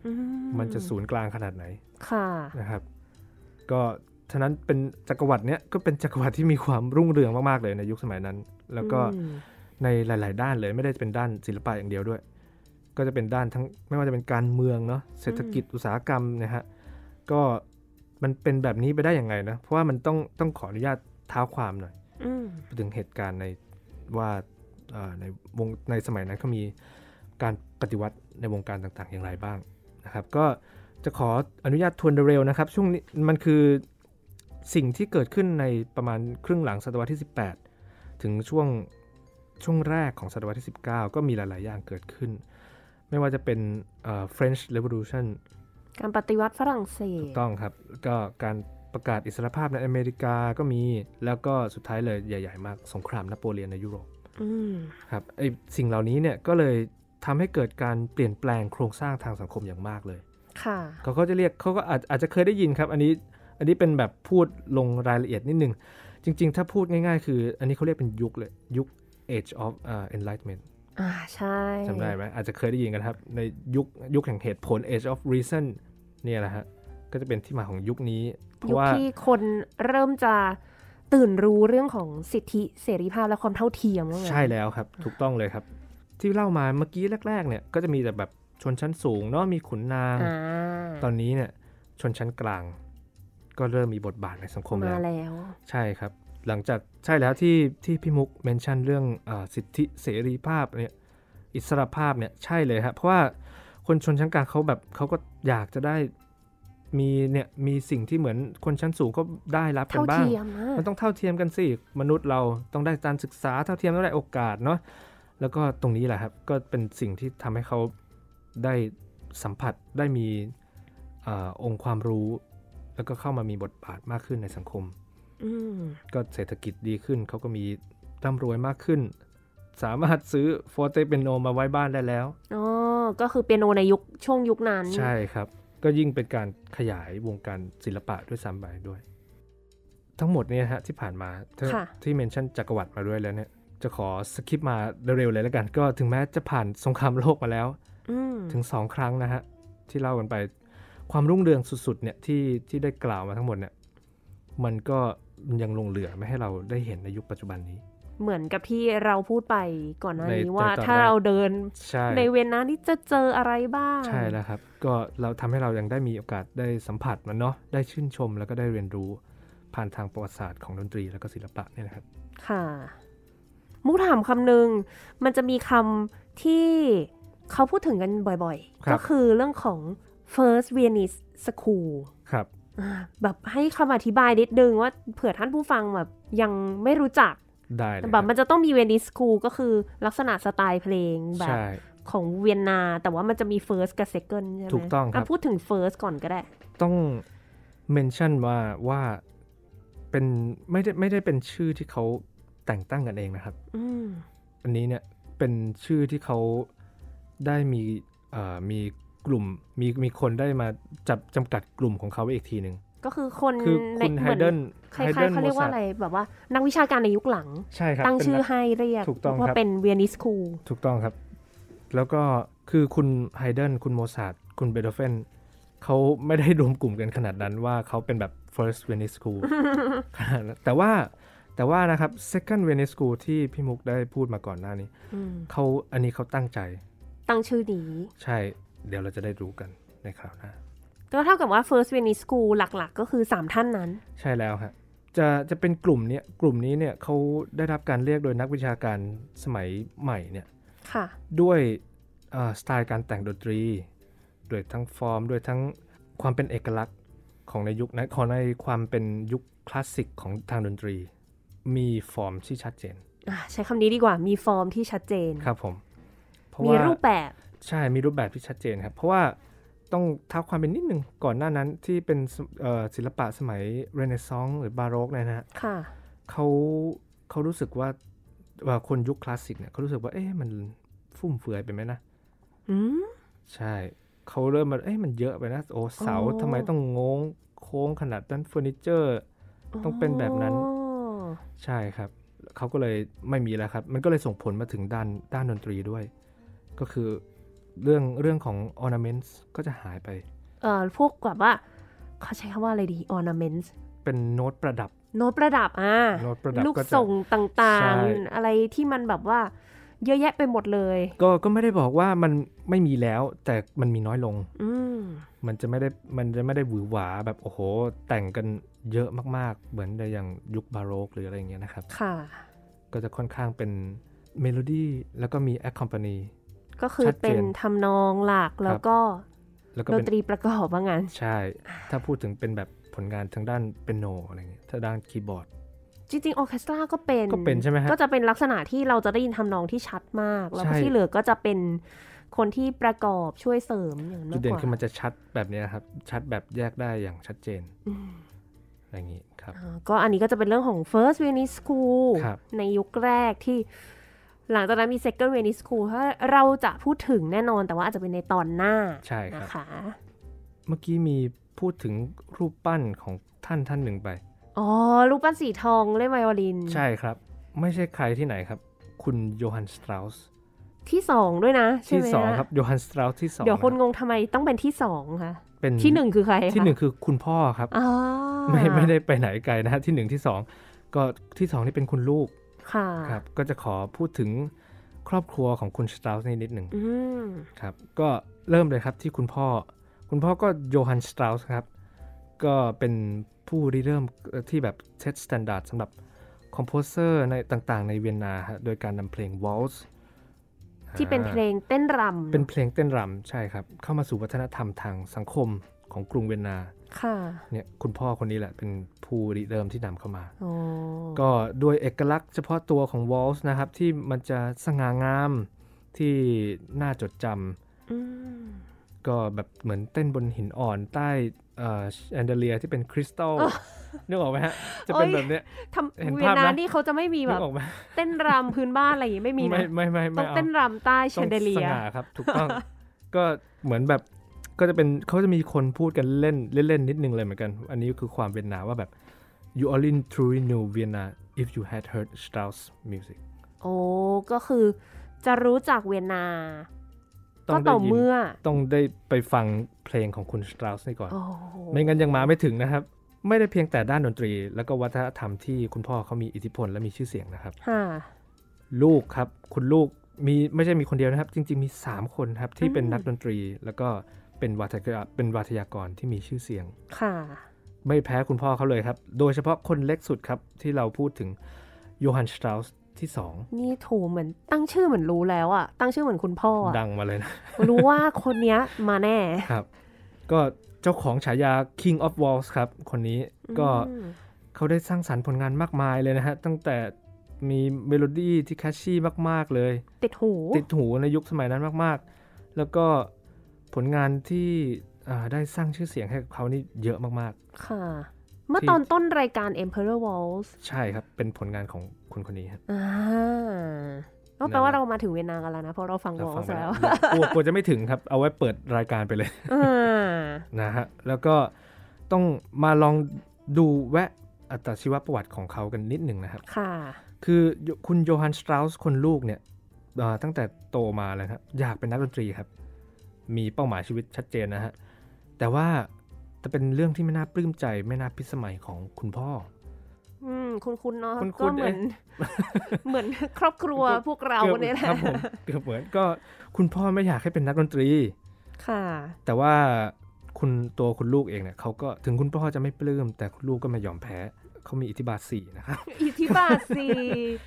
อืมันจะศูนย์กลางขนาดไหน ค่ะนะครับ ก็ฉะนั้นเป็นจักรวรรดิเนี้ยก็เป็นจักรวรรดิที่มีความรุ่งเรืองมากๆเลยในยุคสมัยนั้น แล้วก็อืมในหลาย ๆ ด้านเลยไม่ได้เป็นด้านศิลปะอย่างเดียวด้วย ก็จะเป็นด้านทั้งไม่ว่าจะเป็นการเมืองเนาะเศรษฐกิจอุตสาหกรรมนะฮะก็มันเป็นแบบนี้ไปได้ยังไงนะ เพราะว่ามันต้องต้องขออนุญาตเท้าความหน่อยอืมถึงเหตุการณ์ในว่าเอ่อในวงในสมัยนั้นเขามีการ ปฏิวัติในวงการต่างๆ อย่างไรบ้างนะครับก็จะขออนุญาตทวนเร็วๆนะครับ ช่วงนี้มันคือสิ่งที่เกิดขึ้นในประมาณครึ่งหลังศตวรรษที่ 18 ถึงช่วงช่วงแรกของศตวรรษที่ 19 ก็มีหลาย ๆ อย่างเกิดขึ้น ไม่ว่าจะเป็นเอ่อ French Revolution การปฏิวัติฝรั่งเศสต้องครับก็การประกาศอิสรภาพในอเมริกาก็มีแล้วก็สุดท้ายเลยใหญ่ ๆ มากสงครามนโปเลียนในยุโรปอืมครับไอสิ่งเหล่านี้เนี่ยก็เลย ทำให้เกิดการเปลี่ยนแปลงโครงสร้างทางสังคมอย่างมากเลย ค่ะเขาก็จะเรียกเขาก็อาจอาจจะเคยได้ยินครับ อันนี้อันนี้เป็นแบบพูดลงรายละเอียดนิดนึง จริง ๆ ถ้าพูดง่าย ๆ คือ อันนี้เขาเรียกเป็นยุคเลยยุค age of uh, enlightenment อ่าใช่จำได้ไหมอาจจะเคยได้ยินกันครับ ในยุคยุคแห่งเหตุผล age of reason เนี่ยแหละฮะก็จะเป็นที่มาของยุคนี้ เพยุคราะว่าที่คนเริ่มจะตื่นรู้เรื่องของสิทธิเสรีภาพและความเท่าเทียมว่างั้นใช่แล้วครับ ถูกต้องเลยครับ ที่เล่ามาเมื่อกี้แรก ๆ เนี่ยก็จะมีแต่แบบชนชั้นสูงเนาะมีขุนนางอ่าตอนนี้เนี่ยชนชั้นกลาง ก็เริ่มมีบทบาทในสังคมมาแล้วแล้วใช่ครับ หลังจากใช่แล้วที่ที่พี่มุกเมนชั่นเรื่องอาสิทธิเสรีภาพเนี่ยอิสรภาพเนี่ยใช่เลยครับเพราะว่าคนชนชั้นกลางเขาแบบเขาก็อยากจะได้มีเนี่ยมีสิ่งที่เหมือนคนชั้นสูงก็ได้รับกัเท่านบ้างเทียมอะมันต้องเท่าเทียมกันสิ มนุษย์เราต้องได้การศึกษาเท่าเทียมต้องได้โอกาสเนาะ แล้วก็ตรงนี้แหละครับก็เป็นสิ่งที่ทำให้เขาได้สัมผัสได้มีอาองค์ความรู้ แล้วก็เข้ามามีบทบาทมากขึ้นในสังคมอืมก็เศรษฐกิจดีขึ้นเขาก็มีร่ำรวยมากขึ้น สามารถซื้อโฟเตเปโนมาไว้บ้านได้แล้วอ๋อก็คือเปียโนในยุคช่วงยุคนั้น ใช่ครับ ก็ยิ่งเป็นการขยายวงการศิลปะด้วยซ้ำไปด้วย ทั้งหมดเนี่ยฮะที่ผ่านมาที่ค่ะที่เมนชั่นจักรวรรดิมาด้วยแล้วเนี่ย จะขอสคิปมาเร็วๆเลยแล้วกัน ก็ถึงแม้จะผ่านสงครามโลกมาแล้วอืมถึงสองครั้งนะฮะ ที่เล่ากันไปความรุ่งเรืองสุดๆเนี่ยที่ที่ได้กล่าวมาทั้งหมดเนี่ยมันก็ยังลงเหลือไม่ให้เราได้เห็นในยุคปัจจุบันนี้ เหมือนกับที่เราพูดไปก่อนหน้านี้ในว่าตอนถ้าแรกเราเดินใช่ในเวียนนานี่จะเจออะไรบ้าง ใช่แล้วครับ ก็เราทำให้เรายังได้มีโอกาสได้สัมผัสมันเนาะได้ชื่นชมแล้วก็ได้เรียนรู้ผ่านทางประวัติศาสตร์ของดนตรีแล้วก็ศิลปะเนี่ยนะครับ ค่ะ มุกถามคำหนึ่งมันจะมีคำที่เขาพูดถึงกันบ่อยครัๆบก็คือเรื่องของ first Viennese school ครับอ่าแบบให้คำอธิบายนิดนึงว่าเผื่อท่านผู้ฟังแบบยังไม่รู้จักได้เลยแบบมันจะต้องมีเวียนิสคูลก็คือลักษณะสไตล์เพลงแบบใช่ของเวียนนา แต่ว่ามันจะมี first กับ second ใช่ไหมถูกต้องครับะพูดถึง first ก่อนก็ได้ ต้องเมนชั่นว่าว่าเป็นไม่ได้ไม่ได้เป็นชื่อที่เขา แต่งตั้งกันเองนะครับอืมอันนี้เนี่ยเป็นชื่อที่เขาได้มีเอ่อมีกลุ่มมีมีคนได้มาจับจำกัดกลุ่มของเขาไว้อีกทีหนึ่งก็คือคนคือคุณในไฮเหมือนเดนคล้ายๆเขาเรียกว่าอะไรแบบว่านักวิชาการในยุคหลัง ใช่ครับตั้งเป็นชื่อนักให้เรียกถูกต้องว่าครับเป็นเวียนิสคูลถูกต้องครับ แล้วก็คือคุณไฮเดนคุณโมซาร์ทคุณเบโธเฟนเขาไม่ได้รวมกลุ่มกันขนาดนั้นว่าเขาเป็นแบบ first Venice school ขนาดนั้นแต่ว่า แต่ว่านะครับ second Venice school ที่พี่มุกได้พูดมาก่อนหน้านี้อืมเขาอันนี้เขาตั้งใจ ตั้งชื่อนี้ใช่ เดี๋ยวเราจะได้รู้กันในคราวหน้าก็เท่ากับว่า first Venice school หลักๆ ก็คือ 3 ท่านนั้น ใช่แล้วฮะจะจะเป็นกลุ่มเนี้ยกลุ่มนี้เนี่ยเขาได้รับการเรียกโดยนักวิชาการสมัยใหม่เนี่ยค่ะด้วยเอ่อสไตล์การแต่งดนตรีโดยทั้งฟอร์มด้วยทั้งความเป็นเอกลักษณ์ของในยุคนั้นของในความเป็นยุคคลาสสิกของทางดนตรี มีฟอร์มที่ชัดเจนอะใช้คำนี้ดีกว่ามีฟอร์มที่ชัดเจนครับผมเพราะมีว่ารูปแบบใช่มีรูปแบบที่ชัดเจนครับเพราะว่าต้องเท้าความเป็นนิดนึงก่อนหน้านั้นที่เป็นสเอ่อศิลปะสมัยเรเนซองส์หรือบาโรกเนี่ยนะฮะค่ะเขาเขารู้สึกว่าว่าคนยุคคลาสสิกเนี่ยเขารู้สึกว่าเอ๊ะมันฟุ่มเฟือยไปไหมนะอืมใช่เขาเริ่มมาเอ้ยมันเยอะไปนะโอ้เสาอ๋อทำไมต้องงงโค้งขนาดนั้นเฟอร์นิเจอร์ ต้องเป็นแบบนั้นอ๋อ ใช่ครับเขาก็เลยไม่มีแล้วครับ มันก็เลยส่งผลมาถึงด้านด้านดนตรีด้วย ก็คือเรื่องเรื่องของ ornaments ก็จะหายไป เอ่อพวกแบบว่าเขาใช้คำว่าอะไรดี ornaments เป็นโน้ตประดับ โน้ตประดับอะโน้ตประดับลูกก็จะส่งต่างใช่ๆอะไรที่มันแบบว่าเยอะแยะไปหมดเลย ก็ก็ไม่ได้บอกว่ามันไม่มีแล้ว แต่มันมีน้อยลง อื มมันจะไม่ได้มันจะไม่ได้หวือหวาแบบโอ้โห แต่งกันเยอะมากๆ เหมือนในอย่างยุคบาโรกหรืออะไรอย่างเงี้ยนะครับค่ะก็จะค่อนข้างเป็นเมโลดี้แล้วก็มี accompany ก็คือชัดเจนเป็นทำนองหลักแล้วก็แล้วก็เป็นดนตรีประกอบว่างั้นใช่ ถ้าพูดถึงเป็นแบบผลงานทางด้านเปียโนอะไรเงี้ยถ้าด้านคีย์บอร์ด จริงๆออร์เคสตราก็เป็นก็เป็นใช่ไหมฮะก็จะเป็นลักษณะที่เราจะได้ยินทำนองที่ชัดมาก แล้วก็ใช่ที่เหลือก็จะเป็น คนที่ประกอบช่วยเสริมอย่างนั้นจุดมากเด่กนว่าคือมันจะชัดแบบเนี้ยครับ ชัดแบบแยกได้อย่างชัดเจนอืมอะไรอย่างงี้ครับอ่าก็อันนี้ก็จะเป็นเรื่องของ first Viennese school ครับในยุคแรกที่หลังจากนั้นมี second Viennese school ถ้าเราจะพูดถึงแน่นอนแต่ว่าอาจจะเป็นในตอนหน้าใช่ครับนะคะเมื่อกี้มีพูดถึงรูปปั้นของท่านท่านหนึ่งไป อ๋อ รูปปั้นสีทองเล่นไวโอลิน ใช่ครับ ไม่ใช่ใครที่ไหนครับ คุณโยฮันสตราส ที่สองด้วยนะใช่ที่ไหมสองฮะครับโยฮันสตราสที่สองเดี๋ยวคนนะงงทำไมต้องเป็นที่สองคะเป็นที่หนึ่งคือใครคะที่หนึ่งคือคุณพ่อครับอ๋อไม่ไม่ได้ไปไหนไกลนะฮะที่หนึ่งที่สองก็ที่สองนี่เป็นคุณลูกค่ะครับก็จะขอพูดถึงครอบครัวของคุณสตราสนี่นิดหนึ่งอืมครับก็เริ่มเลยครับที่คุณพ่อ คุณพ่อก็โยฮันสเตราส์ครับก็เป็นผู้ริเริ่มเอ่อที่แบบ set standard สำหรับ composer ในต่างๆ ในเวียนนาฮะโดยการนำเพลงวอลทซ์ ที่เป็นเพลงเต้นรำเป็นเพลงเต้นรำใช่ครับ เข้ามาสู่วัฒนธรรมทางสังคมของกรุงเวียนนาค่ะเนี่ยคุณพ่อคนนี้แหละเป็นผู้ริเริ่มที่นำเข้ามาอ๋อก็ด้วยเอกลักษณ์เฉพาะตัวของวอลทซ์นะครับ ที่มันจะสง่างามที่น่าจดจำอืมก็แบบเหมือนเต้นบนหินอ่อนใต้เอ่อแอนเดเลียที่เป็นคริสตัล นึกออกไหมฮะ จะเป็นแบบเนี้ยทำเห็นเวียภาพนนานะนี่เขาจะไม่มีแบนึบกออกไหมเต้นรำพื้นบ้านอะไรอย่างงี้ไม่มีนะไม่ไม่ไม่ต้ไม่องเอาเต้นรำใต้แชต้องนเดเลีสยง่าครับ ถูกต้อง ก็เหมือนแบบก็จะเป็นเขาจะมีคนพูดกันเล่นเล่นๆนิดนึงเลยเหมือนกัน อันนี้คือความเวียนนาว่าแบบ you only truly knew Vienna if you had heard Strauss music โอ้ก็คือจะรู้จักเวียนนาต้ก็องได้ต่อยินเมื่อ ต้องได้ไปฟังเพลงของคุณ Strauss นี่ก่อนโอ้โหไม่งั้นยังมาไม่ถึงนะครับ ไม่ได้เพียงแต่ด้านดนตรี แล้วก็วัฒนธรรมที่คุณพ่อเขามีอิทธิพลและมีชื่อเสียงนะครับค่ะลูกครับคุณลูกมีไม่ใช่มีคนเดียวนะครับ จริง ๆมี 3 คนครับที่เป็นอืมนักดนตรี แล้วก็เป็นวัทยาเป็นวัทยากรที่มีชื่อเสียงค่ะ ไม่แพ้คุณพ่อเขาเลยครับ โดยเฉพาะคนเล็กสุดครับที่เราพูดถึงโยฮันน์ สเตราส์ที่นี่คือเหมือนตั้งชื่อเหมือนรู้แล้วอะตั้งชื่อเหมือนคุณพ่ออะ2ดังมาเลยนะ รู้ว่าคนเนี้ยมาแน่ครับ ก็เจ้าของฉายา King of Waltz ครับ คนนี้ก็อืมเขาได้สร้างสรรค์ผลงานมากมายเลยนะฮะ ตั้งแต่มีเมโลดี้ที่ catchy มาก ๆ เลย ติดหู ติดหูในยุคสมัยนั้นมาก ๆ แล้วก็ผลงานที่อ่าได้สร้างชื่อเสียงให้กับเขานี่เยอะมากค่ะ เมื่อที่ตอนต้นรายการ Emperor Waltz ๆใช่ครับ เป็นผลงานของคนคนนี้ครับอ่า ก็แปลว่าเรามาถึงเวียนนากันแล้วนะเพราะเราฟังเราวอฟัลงส์ไปแล้แล้ววกลัวกลัวจะไม่ถึงครับ เอาไว้เปิดรายการไปเลยอ่านะฮะแล้วก็ต้องมาลองดูแวะอัตชีวประวัติของเขากันนิดหนึ่งนะครับค่ะ คือคุณโยฮันสตราสคนลูกเนี่ยเอ่อตั้งแต่โตมาเลยครับอยากเป็นนักดนตรีครับ มีเป้าหมายชีวิตชัดเจนนะฮะแต่ว่าจะเป็นเรื่องที่ไม่น่าปลื้มใจไม่น่าพิสมัยของคุณพ่อ อืมคุณคุณเนาะคุ้ก็นๆเหมือน เหมือนครอบครัวพวกเรากือบเนี่ยแหละครับผมเกือบเหมือนก็คุณพ่อไม่อยากให้เป็นนักดนตรี ค่ะ แต่ว่าคุณตัวคุณลูกเองเนี่ยเขาก็ถึงคุณพ่อจะไม่ปลื้มแต่คุณลูกก็ไม่ยอมแพ้เขามีอิทธิบาทสี่นะครับ อิทธิบาทสี่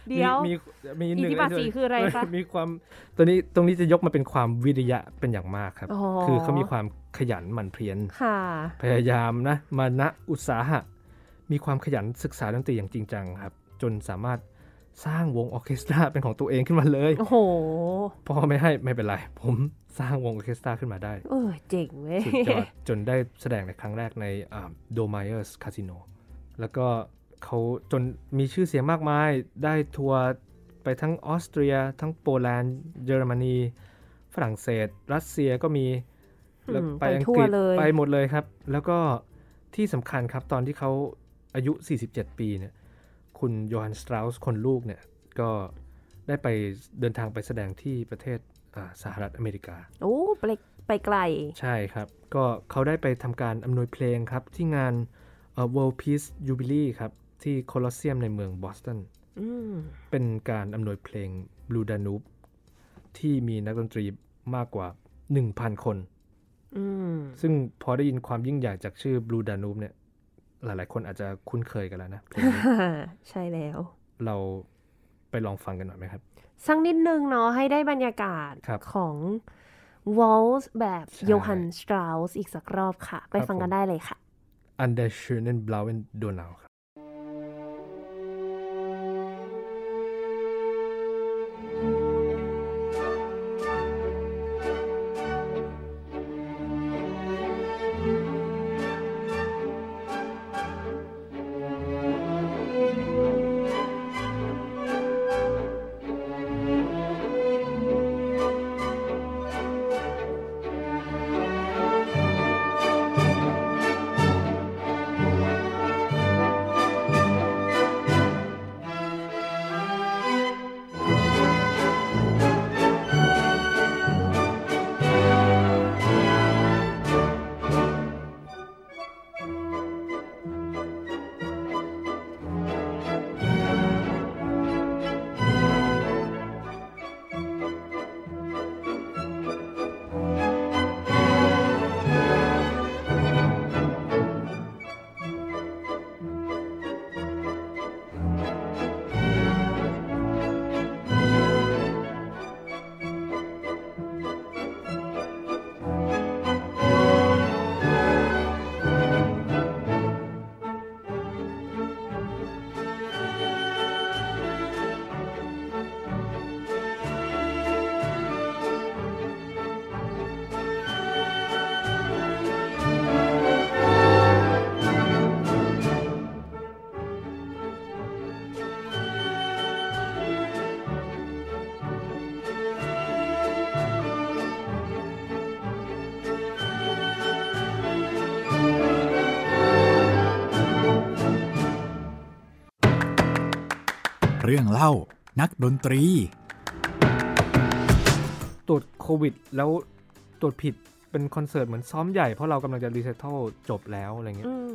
เดียวมีมีมีหนึ่งอิทธิบาทสี่คืออะไรคะมีความตัวนี้ตรงนี้จะยกมาเป็นความวิริยะเป็นอย่างมากครับอ๋อคือเขามีความขยันหมั่นเพียรค่ะพยายามนะมานะอุตสาหะ มีความขยันศึกษาดนตรีอย่างจริงจังครับ จนสามารถสร้างวงออร์เคสตราเป็นของตัวเองขึ้นมาเลย โอ้โห พ่อไม่ให้ไม่เป็นไร ผมสร้างวงออร์เคสตราขึ้นมาได้ เออเจ๋งเว้ยสุดยอดจนได้แสดงในครั้งแรกใน Dommayer's Casino แล้วก็เขาจนมีชื่อเสียงมากมาย ได้ทัวร์ไปทั้งออสเตรีย ทั้งโปแลนด์ เยอรมนี ฝรั่งเศส รัสเซียก็มีแล้วอืมไปไปอังกฤษทั่วเลยไปหมดเลยครับ แล้วก็ที่สำคัญครับตอนที่เขา อายุ 47 ปีเนี่ยคุณโยฮันน์ สเตราส์คนลูกเนี่ยก็ได้ไปเดินทางไปแสดงที่ประเทศอ่าสหรัฐอเมริกา โอ้ไปไปไกล ใช่ครับ ก็เขาได้ไปทำการอำนวยเพลงครับ ที่งานเอ่อ World Peace Jubilee ครับ ที่โคลอสเซียมในเมืองบอสตันอืมเป็นการอำนวยเพลง Blue Danube ที่มีนักดนตรีมากกว่า 1,000 คนอืมซึ่งพอได้ยินความยิ่งใหญ่จากชื่อ Blue Danube เนี่ย หลาย ๆ คนอาจจะคุ้นเคยกันแล้วนะเพลงนี้ใช่แล้ว เราไปลองฟังกันหน่อยไหมครับ สักนิดนึงเนาะให้ได้บรรยากาศครับของวอลส์แบบใช่โยฮันสตราสอีกสักรอบค่ะ ไปครับฟังกันผมได้เลยค่ะ An der schönen blauen Donau ครับ เรื่องเล่านักดนตรี ตรวจโควิด แล้วตรวจผิดเป็นคอนเสิร์ตเหมือนซ้อมใหญ่เพราะเรากำลังจะรีเซ t ทัลจบแล้วอะไรเงี้ยอืม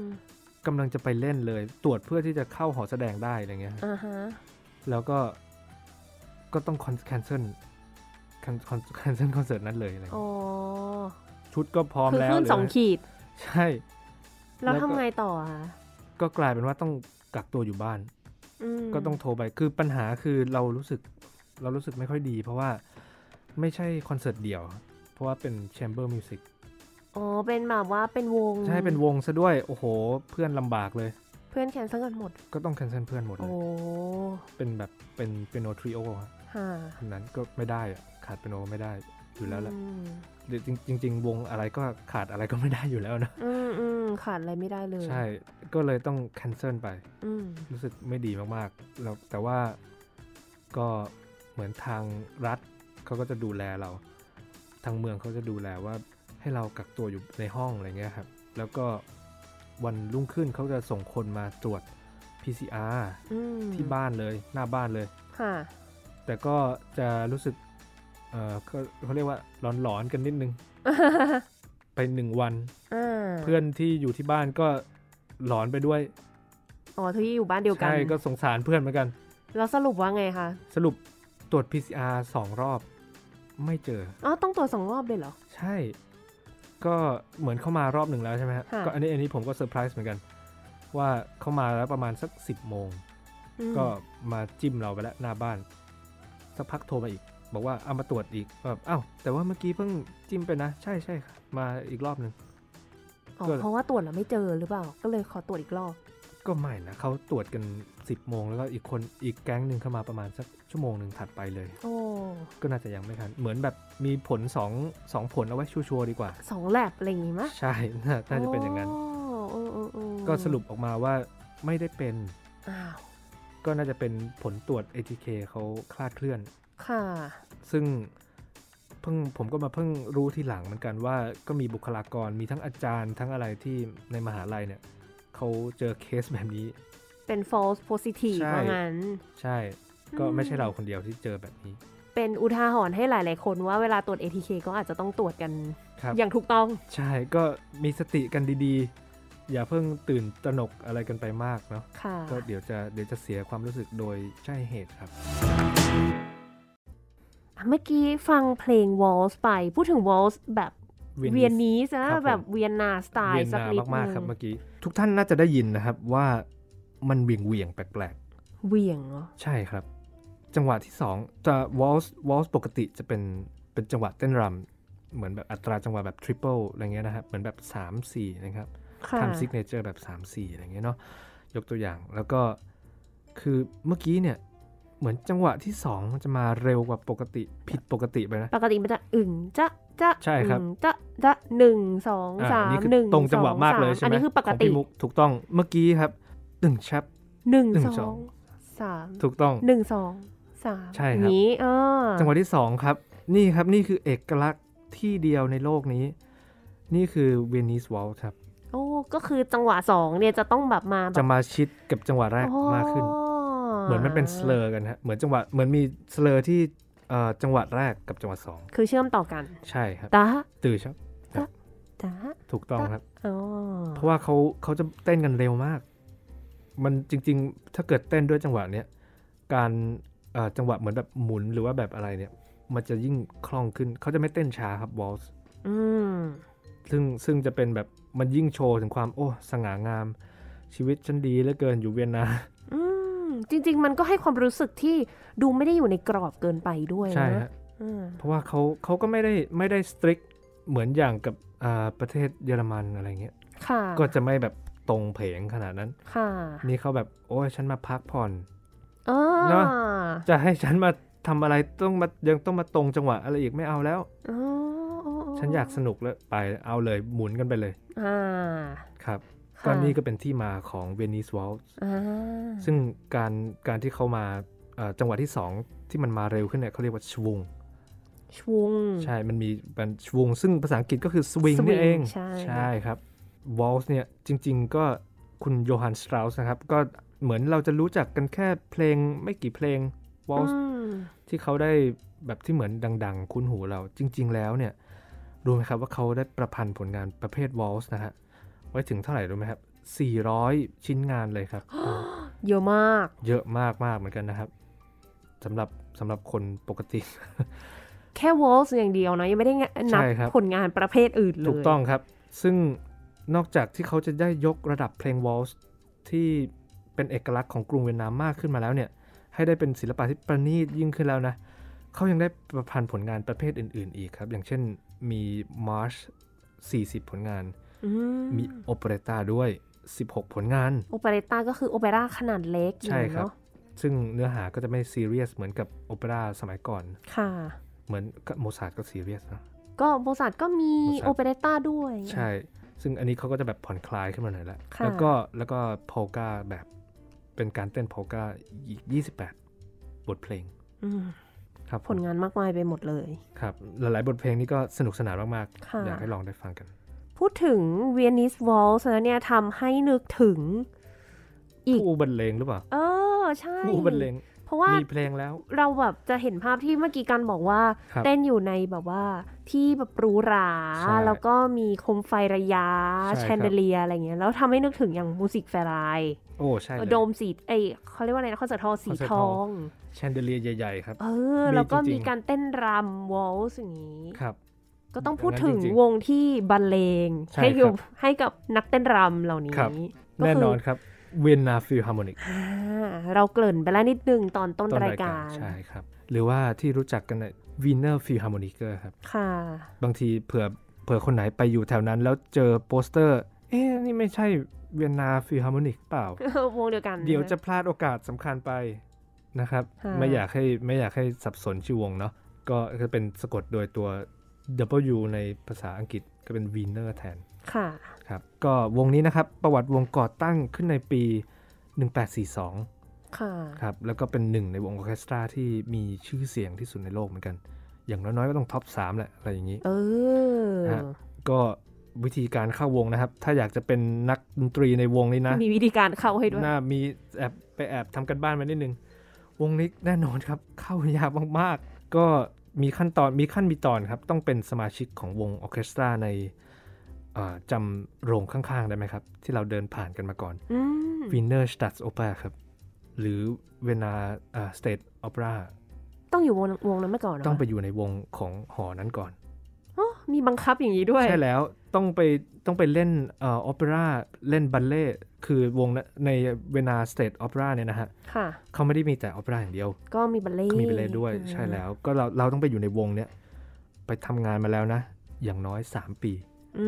กำลังจะไปเล่นเลย ตรวจเพื่อที่จะเข้าหอแสดงได้อะไรเงี้ยอ่าฮะแล้วก็ก็ต้องคอน cancel cancel คอนเสิร์ตนั้นเลยอะไรอ๋อเงี้ยชุดก็พร้อมคือแล้วขึ้นเหลืสองขีด ใช่ แล้วแล้วก็ทำไงต่อคะก็กลายเป็นว่าต้องกักตัวอยู่บ้านม ก็ต้องโทรไปคือปัญหาคือเรารู้สึกเรารู้สึกไม่ค่อยดี เพราะว่าไม่ใช่คอนเสิร์ตเดี่ยว เพราะว่าเป็น chamber musicอ๋อ เป็นแบบว่าเป็นวง ใช่ เป็นวงซะด้วย โอ้โห เพื่อนลำบากเลย เพื่อน cancel กันหมด ก็ต้อง cancel เพื่อนหมดเลยโอ้ยเป็นแบบเป็นเปียโน trio ค่ะอันนั้นก็ไม่ได้อะขาดเปียโนไม่ได้ อยู่แล้วแหละอืมหรือจริงจริง ๆ วงอะไรก็ขาดอะไรก็ไม่ได้อยู่แล้วนะอืมอืมขาดอะไรไม่ได้เลย ใช่ ก็เลยต้องแคนเซิลไปอืมรู้สึกไม่ดีมากๆแล้วแต่ว่าก็เหมือนทางรัฐเขาก็จะดูแลเรา ทางเมืองเขาจะดูแลว่าให้เรากักตัวอยู่ในห้องอะไรเงี้ยครับ แล้วก็วันรุ่งขึ้นเขาจะส่งคนมาตรวจ PCR อืมที่บ้านเลย หน้าบ้านเลยค่ะแต่ก็จะรู้สึก เออก็เขาเรียกว่าหลอนๆกันนิดนึง ไปหนึ่งวันอ่าเพื่อนที่อยู่ที่บ้านก็หลอนไปด้วย อ๋อที่อยู่บ้านเดียวกัน ใช่ ก็สงสารเพื่อนเหมือนกัน แล้วสรุปว่าไงคะ สรุปตรวจ PCR สองรอบ ไม่เจอ อ๋อ ต้องตรวจสองรอบเลยเหรอ ใช่ ก็เหมือนเข้ามารอบหนึ่งแล้วใช่ไหมฮะค่ะก็อันนี้อันนี้ผมก็เซอร์ไพรส์เหมือนกัน ว่าเข้ามาแล้วประมาณสัก10โมงอืมก็มาจิ้มเราไปแล้วหน้าบ้าน สักพักโทรมาอีก บอกว่าเอามาตรวจอีกแบบอ้าวแต่ว่าเมื่อกี้เพิ่งจิ้มไปนะ ใช่ใช่ค่ะมาอีกรอบหนึ่งอ๋อก็เพราะว่าตรวจแล้วไม่เจอหรือเปล่า ก็เลยขอตรวจอีกรอบ ก็ไม่นะเขาตรวจกัน10โมงแล้วก็อีกคนอีกแก๊งหนึ่งเข้ามาประมาณสักชั่วโมงหนึ่งถัดไปเลย โอ้ก็น่าจะยังไม่ทันเหมือนแบบมีผลสองสองผลเอาไว้ชัวร์ๆดีกว่าสองแลบอะไรอย่างงี้มะใช่น่าน่าจะเป็นอย่างนั้นโอ้เออเออเออก็สรุปออกมาว่าไม่ได้เป็นอ้าวก็น่าจะเป็นผลตรวจ ATK เขาคลาดเคลื่อน ค่ะ ซึ่งเพิ่งผมก็มาเพิ่งรู้ทีหลังเหมือนกันว่าก็มีบุคลากรมีทั้งอาจารย์ทั้งอะไรที่ในมหาลัยเนี่ยเขาเจอเคสแบบนี้ เป็น false positive ใช่ว่างั้น ใช่ ก็อืมไม่ใช่เราคนเดียวที่เจอแบบนี้ เป็นอุทาหรณ์ให้หลาย ๆ คนว่าเวลาตรวจ ATK ก็อาจจะต้องตรวจกันครับอย่างถูกต้อง ใช่ก็มีสติกันดีๆ อย่าเพิ่งตื่นตระหนกอะไรกันไปมากเนาะค่ะก็เดี๋ยวจะเดี๋ยวจะเสียความรู้สึกโดยใช่เหตุครับ เมื่อกี้ฟังเพลงวอลส์ไป พูดถึงวอลส์แบบเวียนนีสนะครับผมแบบเวียนนาสไตเวีล์ยนสักนานิดมากนึๆครับงเมื่อกี้ ทุกท่านน่าจะได้ยินนะครับว่ามันเหวี่ยงเวียงๆแปลกเวียงเหรอๆใช่ครับ จังหวะที่สองจะวอลส์วอลส์ปกติจะเป็นเป็นจังหวะเต้นรำเหมือนแบบอัตราจังหวะแบบทริปเปิลอะไรเงี้ยนะครับ เหมือนแบบ 3 4 นะครับค่ะทำซิกเนเจอร์แบบ 3 4 อะไรเงี้ยเนาะยกตัวอย่างแล้วก็คือเมื่อกี้เนี่ย เหมือนจังหวะที่2มันจะมาเร็วกว่าปกติผิดปกติไปนะ ปกติมันจะอึ่งจะจะใช่ครับอึ่งจะจะหนึ่งสองอ่าสามนี่คือหนึ่งตรงจังหวะสอมากเลยสใช่ไหมอันนี้คือปกของติพี่มุกถูกต้องเมื่อกี้ครับตึงแชปหนึ่งหนึ่งสองสองสามถูกต้องหนึ่งสองสามใช่ครับนี้เออจังหวะที่2ครับ นี่ครับนี่คือเอกลักษณ์ที่เดียวในโลกนี้ นี่คือ Viennese Waltz ครับโอ้ก็คือจังหวะสองเนี่ยจะต้องแบบมาแบบจะมาชิดกับจังหวะแรกอ๋อมากขึ้น เหมือนมันเป็น slur กันฮะเหมือนจังหวะเหมือนมี slur ที่เอ่อจังหวะแรกกับจังหวะสองคือเชื่อมต่อกัน ใช่ครับตาตื่นครับตาถูกต้องครับอ๋อเพราะว่าเขาเขาจะเต้นกันเร็วมาก มันจริง ๆ ถ้าเกิดเต้นด้วยจังหวะเนี้ยการเอ่อจังหวะเหมือนแบบหมุนหรือว่าแบบอะไรเนี่ย มันจะยิ่งคล่องขึ้นเขาจะไม่เต้นช้าครับวอลส์อืมซึ่งซึ่งจะเป็นแบบมันยิ่งโชว์ถึงความโอ้สง่างาม ชีวิตฉันดีเหลือเกินอยู่เวียนนาอืม จริง ๆ มันก็ให้ความรู้สึกที่ดูไม่ได้อยู่ในกรอบเกินไปด้วยใช่นะฮะอืมเพราะว่าเขาเขาก็ไม่ได้ไม่ได้สตริกเหมือนอย่างกับอ่าประเทศเยอรมันอะไรเงี้ยค่ะก็จะไม่แบบตรงเพลงขนาดนั้นค่ะนี่เขาแบบโอ้ยฉันมาพักผ่อนอ๋อเนอะจะให้ฉันมาทำอะไรต้องมายังต้องมาตรงจังหวะอะไรอีกไม่เอาแล้วอ๋ออ๋อฉันอยากสนุกแล้วไปเอาเลยหมุนกันไปเลยอ่าครับค่ะ ก็นี่ก็เป็นที่มาของเวนิสวอลอ่าซึ่งการการที่เขามาเอ่อจังหวะที่2ที่มันมาเร็วขึ้นเนี่ยเขาเรียกว่าชวงชวง ใช่ มันมีเป็นชวง ซึ่งภาษาอังกฤษก็คือสวิง swing นี่เอง ใช่ครับวอลส์เนี่ยจริง ๆ ก็คุณโยฮันสตราสนะครับ ก็เหมือนเราจะรู้จักกันแค่เพลงไม่กี่เพลงวอลส์อืมที่เขาได้แบบที่เหมือนดัง ๆ คุ้นหูเราจริง ๆ แล้วเนี่ยรู้ไหมครับว่าเขาได้ประพันธ์ผลงานประเภทวอลส์นะฮะ ไว้ถึงเท่าไหร่รู้ไหมครับ 400 ชิ้นงานเลยครับ เยอะมาก เยอะมากมากๆเหมือนกันนะครับสำหรับสำหรับคนปกติ แค่วอลส์อย่างเดียวนะยังไม่ได้นับใช่ครับผลงานประเภทอื่นเลย ถูกต้องครับ ซึ่งนอกจากที่เขาจะได้ยกระดับเพลงวอลส์ที่เป็นเอกลักษณ์ของกรุงเวียนนามากขึ้นมาแล้วเนี่ย ให้ได้เป็นศิลปะที่ประณีตยิ่งขึ้นแล้วนะเขายังได้ประพันธ์ผลงานประเภทอื่น ๆ อีกครับ อย่างเช่นมีมาร์ช40 ผลงานอื มมี operetta ด้วย 16 ผลงาน operetta ก็คือโอเปร่าขนาดเล็กใช่ครับเนาะซึ่งเนื้อหาก็จะไม่ซีเรียสเหมือนกับโอเปร่าสมัยก่อน ค่ะ เหมือนกับโมซาร์ทก็ซีเรียสนะ ก็โมซาร์ทก็มีโมซาร์ท operetta ด้วย ใช่ ซึ่งอันนี้เขาก็จะแบบผ่อนคลายขึ้นมาหน่อยละค่ะแล้วก็แล้วก็ polka แบบเป็นการเต้น polka อีก 28 บทเพลงอืมครับผลงานมากมายไปหมดเลย ครับ หลายๆ บทเพลงนี้ก็สนุกสนานมากค่ะๆอยากให้ลองได้ฟังกัน พูดถึง Viennese Waltz แล้วเนี่ยทำให้นึกถึง อีกผู้บรรเลงหรือเปล่า เออ ใช่ผู้บรรเลง เพราะว่ามีเพลงแล้ว เราแบบจะเห็นภาพที่เมื่อกี้กันบอกว่าครับเต้นอยู่ในแบบว่าที่แบบหรูหราใช่แล้วก็มีโคมไฟระย้าใช่ครับแชนเดเลียอะไรเงี้ย แล้วทำให้นึกถึงอย่าง Musikvereinโอ้ใช่เลยโดมสีเอยเขาเรียกว่าอะไรนะคอนเสิร์ตทอลสีคอนเสิร์ตททออลงแชนเดเลียใหญ่ ๆ ครับ เออมีแล้วก็จริงๆมีการเต้นรำวอลส์อย่างนี้ครับ ก็ต้องพูดอย่างนั้นถึงจริงๆวงที่บรรเลงใช่ให้อยู่ครับให้กับนักเต้นรำเหล่านี้ครับก็แน่คืนอนครับเวียนนาฟิลฮาร์โมนิกอ่าเราเกริ่นไปแล้วนิดนึงตอนต้นต้นรารายยกาการรใช่ครับ หรือว่าที่รู้จักกันในวีเนอร์ฟิลฮาร์โมนิเกอร์ครับ ค่ะ บางทีเผื่อเผื่อคนไหนไปอยู่แถวนั้น แล้วเจอโปสเตอร์ เอ๊ะ นี่ไม่ใช่ Vienna Philharmonic เปล่าวงเดียวกัน เดี๋ยวจะพลาดโอกาสสำคัญไปนะครับค่ะไม่อยากให้ไม่อยากให้สับสนชื่อวงเนาะก็จะเป็นสะกดโดยตัว W ในภาษาอังกฤษก็เป็น Wiener แทน ค่ะ ครับ ก็วงนี้นะครับ ประวัติวงก่อตั้งขึ้นในปี 1842 ค่ะ ครับ แล้วก็เป็นหนึ่งในวงออร์เคสตราที่มีชื่อเสียงที่สุดในโลกเหมือนกัน อย่างน้อยๆก็ต้อง top 3แหละ อะไรอย่างนี้ เออฮะก็วิธีการเข้าวงนะครับ ถ้าอยากจะเป็นนักดนตรีในวงนี้นะ มีวิธีการเข้าให้ด้วยน่ามีแอบไปแอบทำการบ้านมานิดนึง วงนี้แน่นอนครับ เข้ายากมากๆ ก็ มีขั้นตอนมีขั้นมีตอนครับ ต้องเป็นสมาชิกของวงออร์เคสตราในอ่าจำโรงข้างๆ ได้ไหมครับ ที่เราเดินผ่านกันมาก่อนอืม Wiener Staatsoper ครับ หรือ Vienna State Operaต้องอยู่วงวงนั้นมาก่อนเหรอต้องไปอยู่ในวงของหอนั้นก่อนอ๋อ มีบังคับอย่างนี้ด้วย ใช่แล้วต้องไปต้องไปเล่นเอ่อโอเปร่าเล่นบัลเล่คือวงนะใน Vienna State Opera เนี่ยนะฮะค่ะเขาไม่ได้มีแต่โอเปร่าอย่างเดียว ก็มีบัลเล่เขามีบัลเล่ด้วยอืมใช่แล้วก็เราเราต้องไปอยู่ในวงเนี้ยไปทำงานมาแล้วนะ อย่างน้อย 3 ปีอื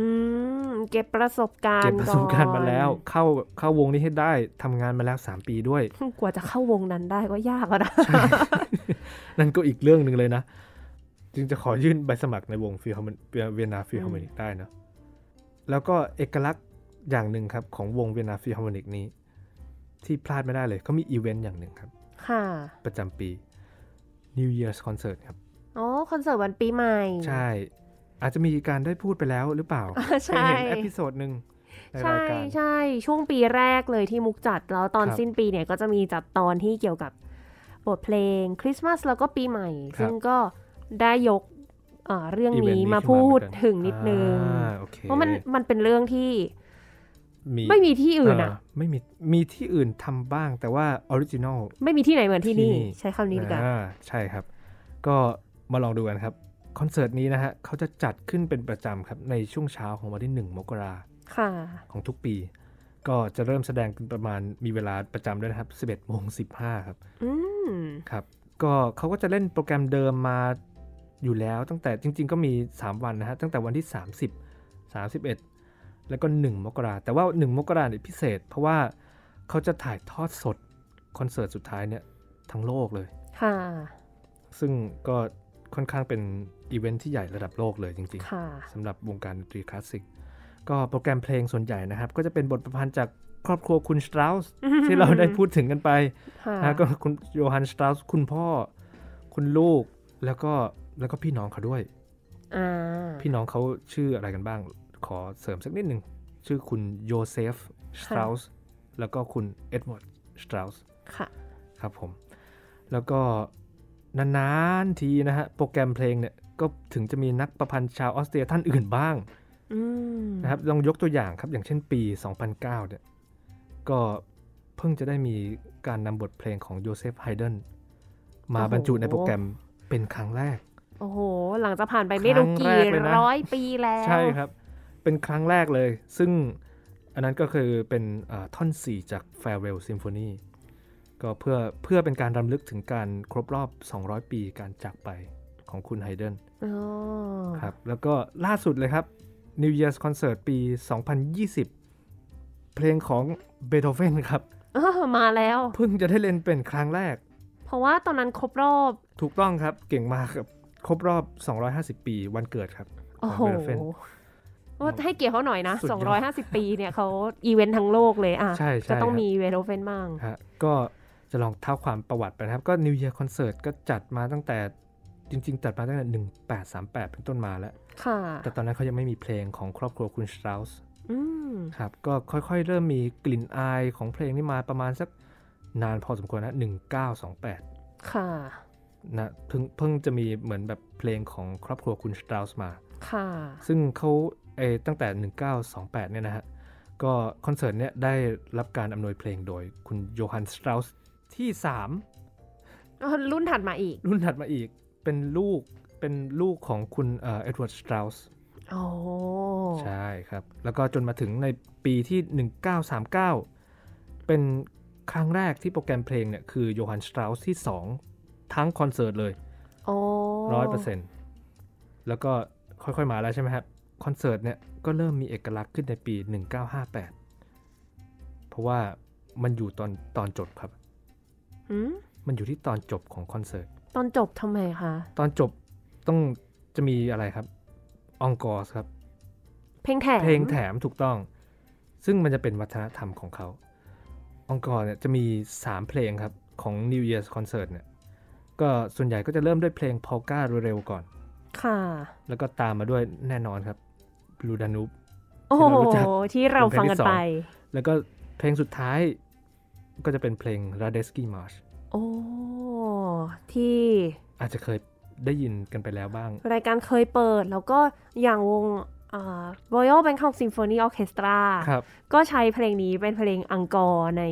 มเก็บประสบการณ์เก็บประสบการณ์มาแล้วก่อนเข้าเข้าวงนี้ให้ได้ทำงานมาแล้ว 3 ปีด้วย กว่าจะเข้าวงนั้นได้ก็ยากแล้วนะนั่นก็อีกเรื่องหนึ่งเลยนะ จึงจะขอยื่นใบสมัครในวงฟิล Vienna Philharmonic ได้นะแล้วก็เอกลักษณ์อย่างหนึ่งครับ ของวง Vienna Philharmonic นี้ ที่พลาดไม่ได้เลยเขามีอีเวนต์อย่างหนึ่งครับ ค่ะ ประจำปี New Year's Concert ครับอ๋อคอนเสิร์ตวันปีใหม่ ใช่ อาจจะมีการได้พูดไปแล้วหรือเปล่าอ่าใช่ยเห็น episode หนึ่งในใช่รายการใช่ช่วงปีแรกเลยที่มุกจัดแล้วตอนครับสิ้นปีเนี่ยก็จะมีจัดตอนที่เกี่ยวกับบทเพลงคริสต์มาสแล้วก็ปีใหม่ครับซึ่งก็ ได้ยกเอ่อเรื่องอีเวนต์นี้นี้มาขึ้นมาพูดเหมือนกันถึงนิดนึงอ่าโอเคเพราะมันมันเป็นเรื่องที่มีไม่มีที่อื่นอะไม่มีมีที่อื่นทำบ้างแต่ว่า original ไม่มีที่ไหนเหมือนที่นี่ที่นี่ใช้คำนี้ดีกว่าอ่าใช่ครับ ก็มาลองดูกันครับ คอนเสิร์ตนี้นะฮะเขาจะจัดขึ้นเป็นประจำครับ ในช่วงเช้าของวันที่ 1 มกราค่ะของทุกปี ก็จะเริ่มแสดงกันประมาณมีเวลาประจำด้วยนะครับ 11โมง15 ครับอืมครับ ก็เขาก็จะเล่นโปรแกรมเดิมมา อยู่แล้วตั้งแต่จริง ๆ ก็มี 3 วันนะฮะตั้งแต่วันที่ 30 31 แล้วก็ 1 มกราแต่ว่า 1 มกราเนี่ยพิเศษ เพราะว่าเขาจะถ่ายทอดสดคอนเสิร์ตสุดท้ายเนี่ยทั้งโลกเลยค่ะ ซึ่งก็ค่อนข้างเป็นอีเวนท์ที่ใหญ่ระดับโลกเลยจริงค่ะๆสำหรับวงการดนตรีคลาสสิกก็โปรแกรมเพลงส่วนใหญ่นะครับ ก็จะเป็นบทประพันธ์จากครอบครัวคุณสตราสที่เราได้พูดถึงกันไปค่ะนะก็คุณโยฮันสตราสคุณพ่อ คุณลูกแล้วก็ แล้วก็พี่น้องเขาด้วยอ่าพี่น้องเขาชื่ออะไรกันบ้าง ขอเสริมสักนิดหนึ่ง ชื่อคุณโยเซฟสตราสแล้วก็คุณเอ็ดเวิร์ดสตราสค่ะ ครับผม แล้วก็นานๆทีนะฮะ โปรแกรมเพลงเนี่ย ก็ถึงจะมีนักประพันธ์ชาวออสเตรียท่านอื่นบ้างอืมนะครับ ลองยกตัวอย่างครับ อย่างเช่นปี 2009 เนี่ย ก็เพิ่งจะได้มีการนำบทเพลงของโยเซฟไฮเดนมาบรรจุในโปรแกรมเป็นครั้งแรก โอ้โห หลังจากผ่านไปไม่รู้กี่ร้อยปีแล้วครั้งแรกเลยนะ ใช่ครับ เป็นครั้งแรกเลย ซึ่งอันนั้นก็คือเป็นอ่าท่อน 4 จาก Farewell Symphony ก็เพื่อเพื่อเป็นการรำลึกถึงการครบรอบ 200 ปีการจากไปของคุณไฮเดนอ๋อครับ แล้วก็ล่าสุดเลยครับ New Year's Concert ปี 2020 เพลงของเบโธเฟนครับเออมาแล้ว เพิ่งจะได้เล่นเป็นครั้งแรก เพราะว่าตอนนั้นครบรอบ ถูกต้องครับ เก่งมากครับ ครบรอบ 250 ปีวันเกิดครับโอ้โหของเบโธเฟนว่าให้เกียรติเขาหน่อยนะสุดยอด250 ปีเนี่ยเขาอีเวนต์ทั้งโลกเลยอะใช่ใช่จะต้องครับมีเบโธเฟนบ้างฮะก็จะลองเท้าความประวัติไปนะครับ ก็ New Year Concert ก็จัดมาตั้งแต่จริง ๆ จัดมาตั้งแต่ 1838 เป็นต้นมาแล้วค่ะแต่ตอนนั้นเขายังไม่มีเพลงของครอบครัวคุณสตราสอืมครับ ก็ค่อยๆ เริ่มมีกลิ่นอายของเพลงนี้มาประมาณสักนานพอสมควรนะ 1928 ค่ะ นะเพิ่งเพิ่งจะมีเหมือนแบบเพลงของครอบครัวคุณสตราสมา ค่ะ ซึ่งเขาเออตั้งแต่ 1928 เนี่ยนะฮะ ก็คอนเสิร์ตเนี่ยได้รับการอำนวยเพลงโดยคุณโยฮันสตราสที่3อ๋อรุ่นถัดมาอีก รุ่นถัดมาอีก เป็นลูก เป็นลูกของคุณเอ็ดเวิร์ดสตราสโอ้ใช่ครับ แล้วก็จนมาถึงในปีที่ 1939 เป็นครั้งแรกที่โปรแกรมเพลงเนี่ยคือโยฮันสตราสที่ 2 ทั้งคอนเสิร์ตเลยโอ้ร้อยเปอร์เซ็นต์แล้วก็ค่อยๆมาแล้วใช่ไหมครับ คอนเสิร์ตเนี่ยก็เริ่มมีเอกลักษณ์ขึ้นในปี 1958 เพราะว่ามันอยู่ตอนตอนจบครับหืมมันอยู่ที่ตอนจบของคอนเสิร์ต ตอนจบทำไมคะ ตอนจบต้องจะมีอะไรครับ องกอสครับ เพลงแถม เพลงแถมถูกต้อง ซึ่งมันจะเป็นวัฒนธรรมของเขา องกอร์เนี่ยจะมี 3 เพลงครับ ของ New Year's Concert เนี่ย ก็ส่วนใหญ่ก็จะเริ่มด้วยเพลงพอลก้าเร็วๆก่อน ค่ะ แล้วก็ตามมาด้วยแน่นอนครับลูดานูปโอ้โหที่เรารู้จักที่เราฟังกันเป็นเพลงที่สองไป แล้วก็เพลงสุดท้ายก็จะเป็นเพลง Radeski March โอ้ที่อาจจะเคยได้ยินกันไปแล้วบ้าง รายการเคยเปิดแล้วก็อย่างวงอ่า Royal Bangkok Symphony Orchestra ครับก็ใช้เพลงนี้เป็นเพลงอังกอร์ใน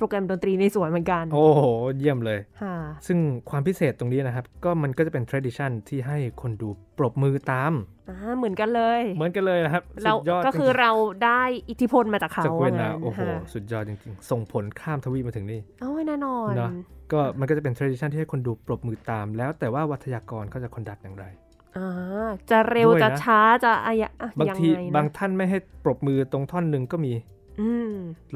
โปรแกรมดนตรีในสวนเหมือนกัน โอ้โห เยี่ยมเลยค่ะซึ่งความพิเศษตรงนี้นะครับ ก็มันก็จะเป็น tradition ที่ให้คนดูปรบมือตามอ่าเหมือนกันเลย เหมือนกันเลยนะครับ เราสุดยอดก็คือจริงเราได้อิทธิพลมาจากๆเขาจากเวียนนาว่างั้นโอ้โหค่ะสุดยอดจริงๆ ส่งผลข้ามทวีปมาถึงนี่โอ้ยแน่นอนเนอะก็มันก็จะเป็น tradition ที่ให้คนดูปรบมือตาม แล้วแต่ว่าวัทยากรเขาจะคอนดักอย่างไรอ่าจะเร็วด้วยนะจะช้าจะอะยะอะบางยังทีไงนะบางท่านไม่ให้ปรบมือตรงท่อนหนึ่งก็มีอืม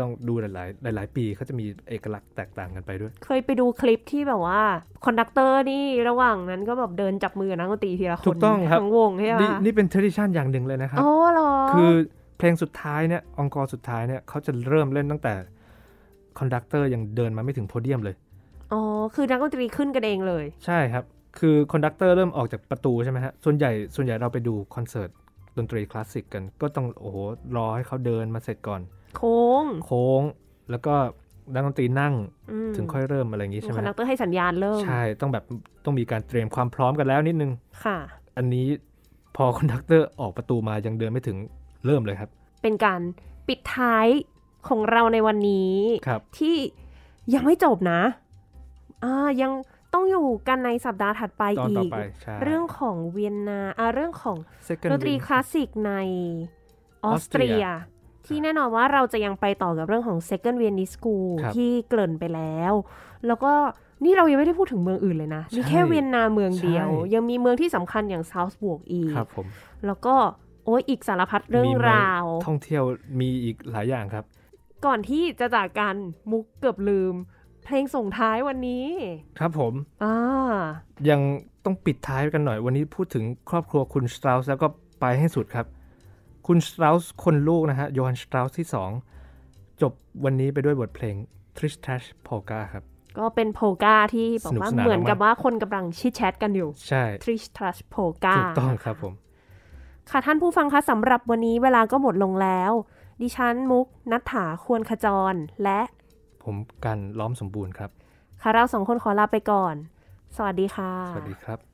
ลองดูหลาย ๆ หลาย ๆ ปีเขาจะมีเอกลักษณ์แตกต่างกันไปด้วย เคยไปดูคลิปที่แบบว่า conductor นี่ระหว่างนั้นก็แบบเดินจับมือกับนักดนตรีทีละคนถูกต้องครับทั้งวงใช่ไหมนี่นี่เป็น tradition อย่างหนึ่งเลยนะครับอ๋อเหรอคือเพลงสุดท้ายเนี่ย encore สุดท้ายเนี่ยเขาจะเริ่มเล่นตั้งแต่ conductor ยังเดินมาไม่ถึงโพเดียมเลยอ๋อคือนักดนตรีขึ้นกันเองเลย ใช่ครับ คือ conductor เริ่มออกจากประตูใช่ไหมฮะส่วนใหญ่ส่วนใหญ่เราไปดูคอนเสิร์ตดนตรีคลาสสิกกันก็ต้องโอ้โหรอให้เขาเดินมาเสร็จก่อน โค้ง โค้ง แล้วก็นักดนตรีนั่งอืมถึงค่อยเริ่มอะไรอย่างงี้ใช่ไหคมอนดัฮะกเตอร์ให้สัญญาณเริ่ม ใช่ ต้องแบบต้องมีการเตรียมความพร้อมกันแล้วนิดนึง ค่ะ อันนี้พอ conductor ออกประตูมายังเดินไม่ถึงเริ่มเลยครับ เป็นการปิดท้ายของเราในวันนี้ครับที่ยังไม่จบนะอ่ายังต้องอยู่กันในสัปดาห์ถัดไปตอนอีต่อกไปใช่เรื่องของเวียนนาอ่าเรื่องของ Second ดนตรี Wind คลาสสิกในออสเตรียออสเตรีย ที่แน่นอนว่าเราจะยังไปต่อกับเรื่องของ Second Viennese School ครับที่เกริ่นไปแล้ว แล้วก็นี่เรายังไม่ได้พูดถึงเมืองอื่นเลยนะ มีแค่ใช่เวียนนาเมืองเดียวใช่ยังมีเมืองที่สำคัญอย่างซาวส์บวกอีกครับผมแล้วก็โอ้ยอีกสารพัดเรื่องมีมืราว ท่องเที่ยวมีอีกหลายอย่างครับ ก่อนที่จะจากกันมุกเกือบลืม เพลงส่งท้ายวันนี้ ครับผมอ่ายังต้องปิดท้ายกันหน่อยวันนี้พูดถึงครอบครัวคุณสตราวส์แล้วก็ไปให้สุดครับ คุณสตราวส์คนลูกนะฮะโยฮันสตราวส์ที่ 2 จบวันนี้ไปด้วยบทเพลง Trish Trash Polka ครับ ก็เป็นโพกาที่บอกว่าสนุกสนานเหมือนกับมากว่าคนกำลังชิดแชทกันอยู่ ใช่ทริชทรัชโพกาถูกต้องครับผม ค่ะท่านผู้ฟังคะสำหรับวันนี้เวลาก็หมดลงแล้ว ดิฉันมุกนัฐถาควรขจรและ ผมกันล้อมสมบูรณ์ครับ ค่ะเราสองคนขอลาไปก่อน สวัสดีค่ะ สวัสดีครับ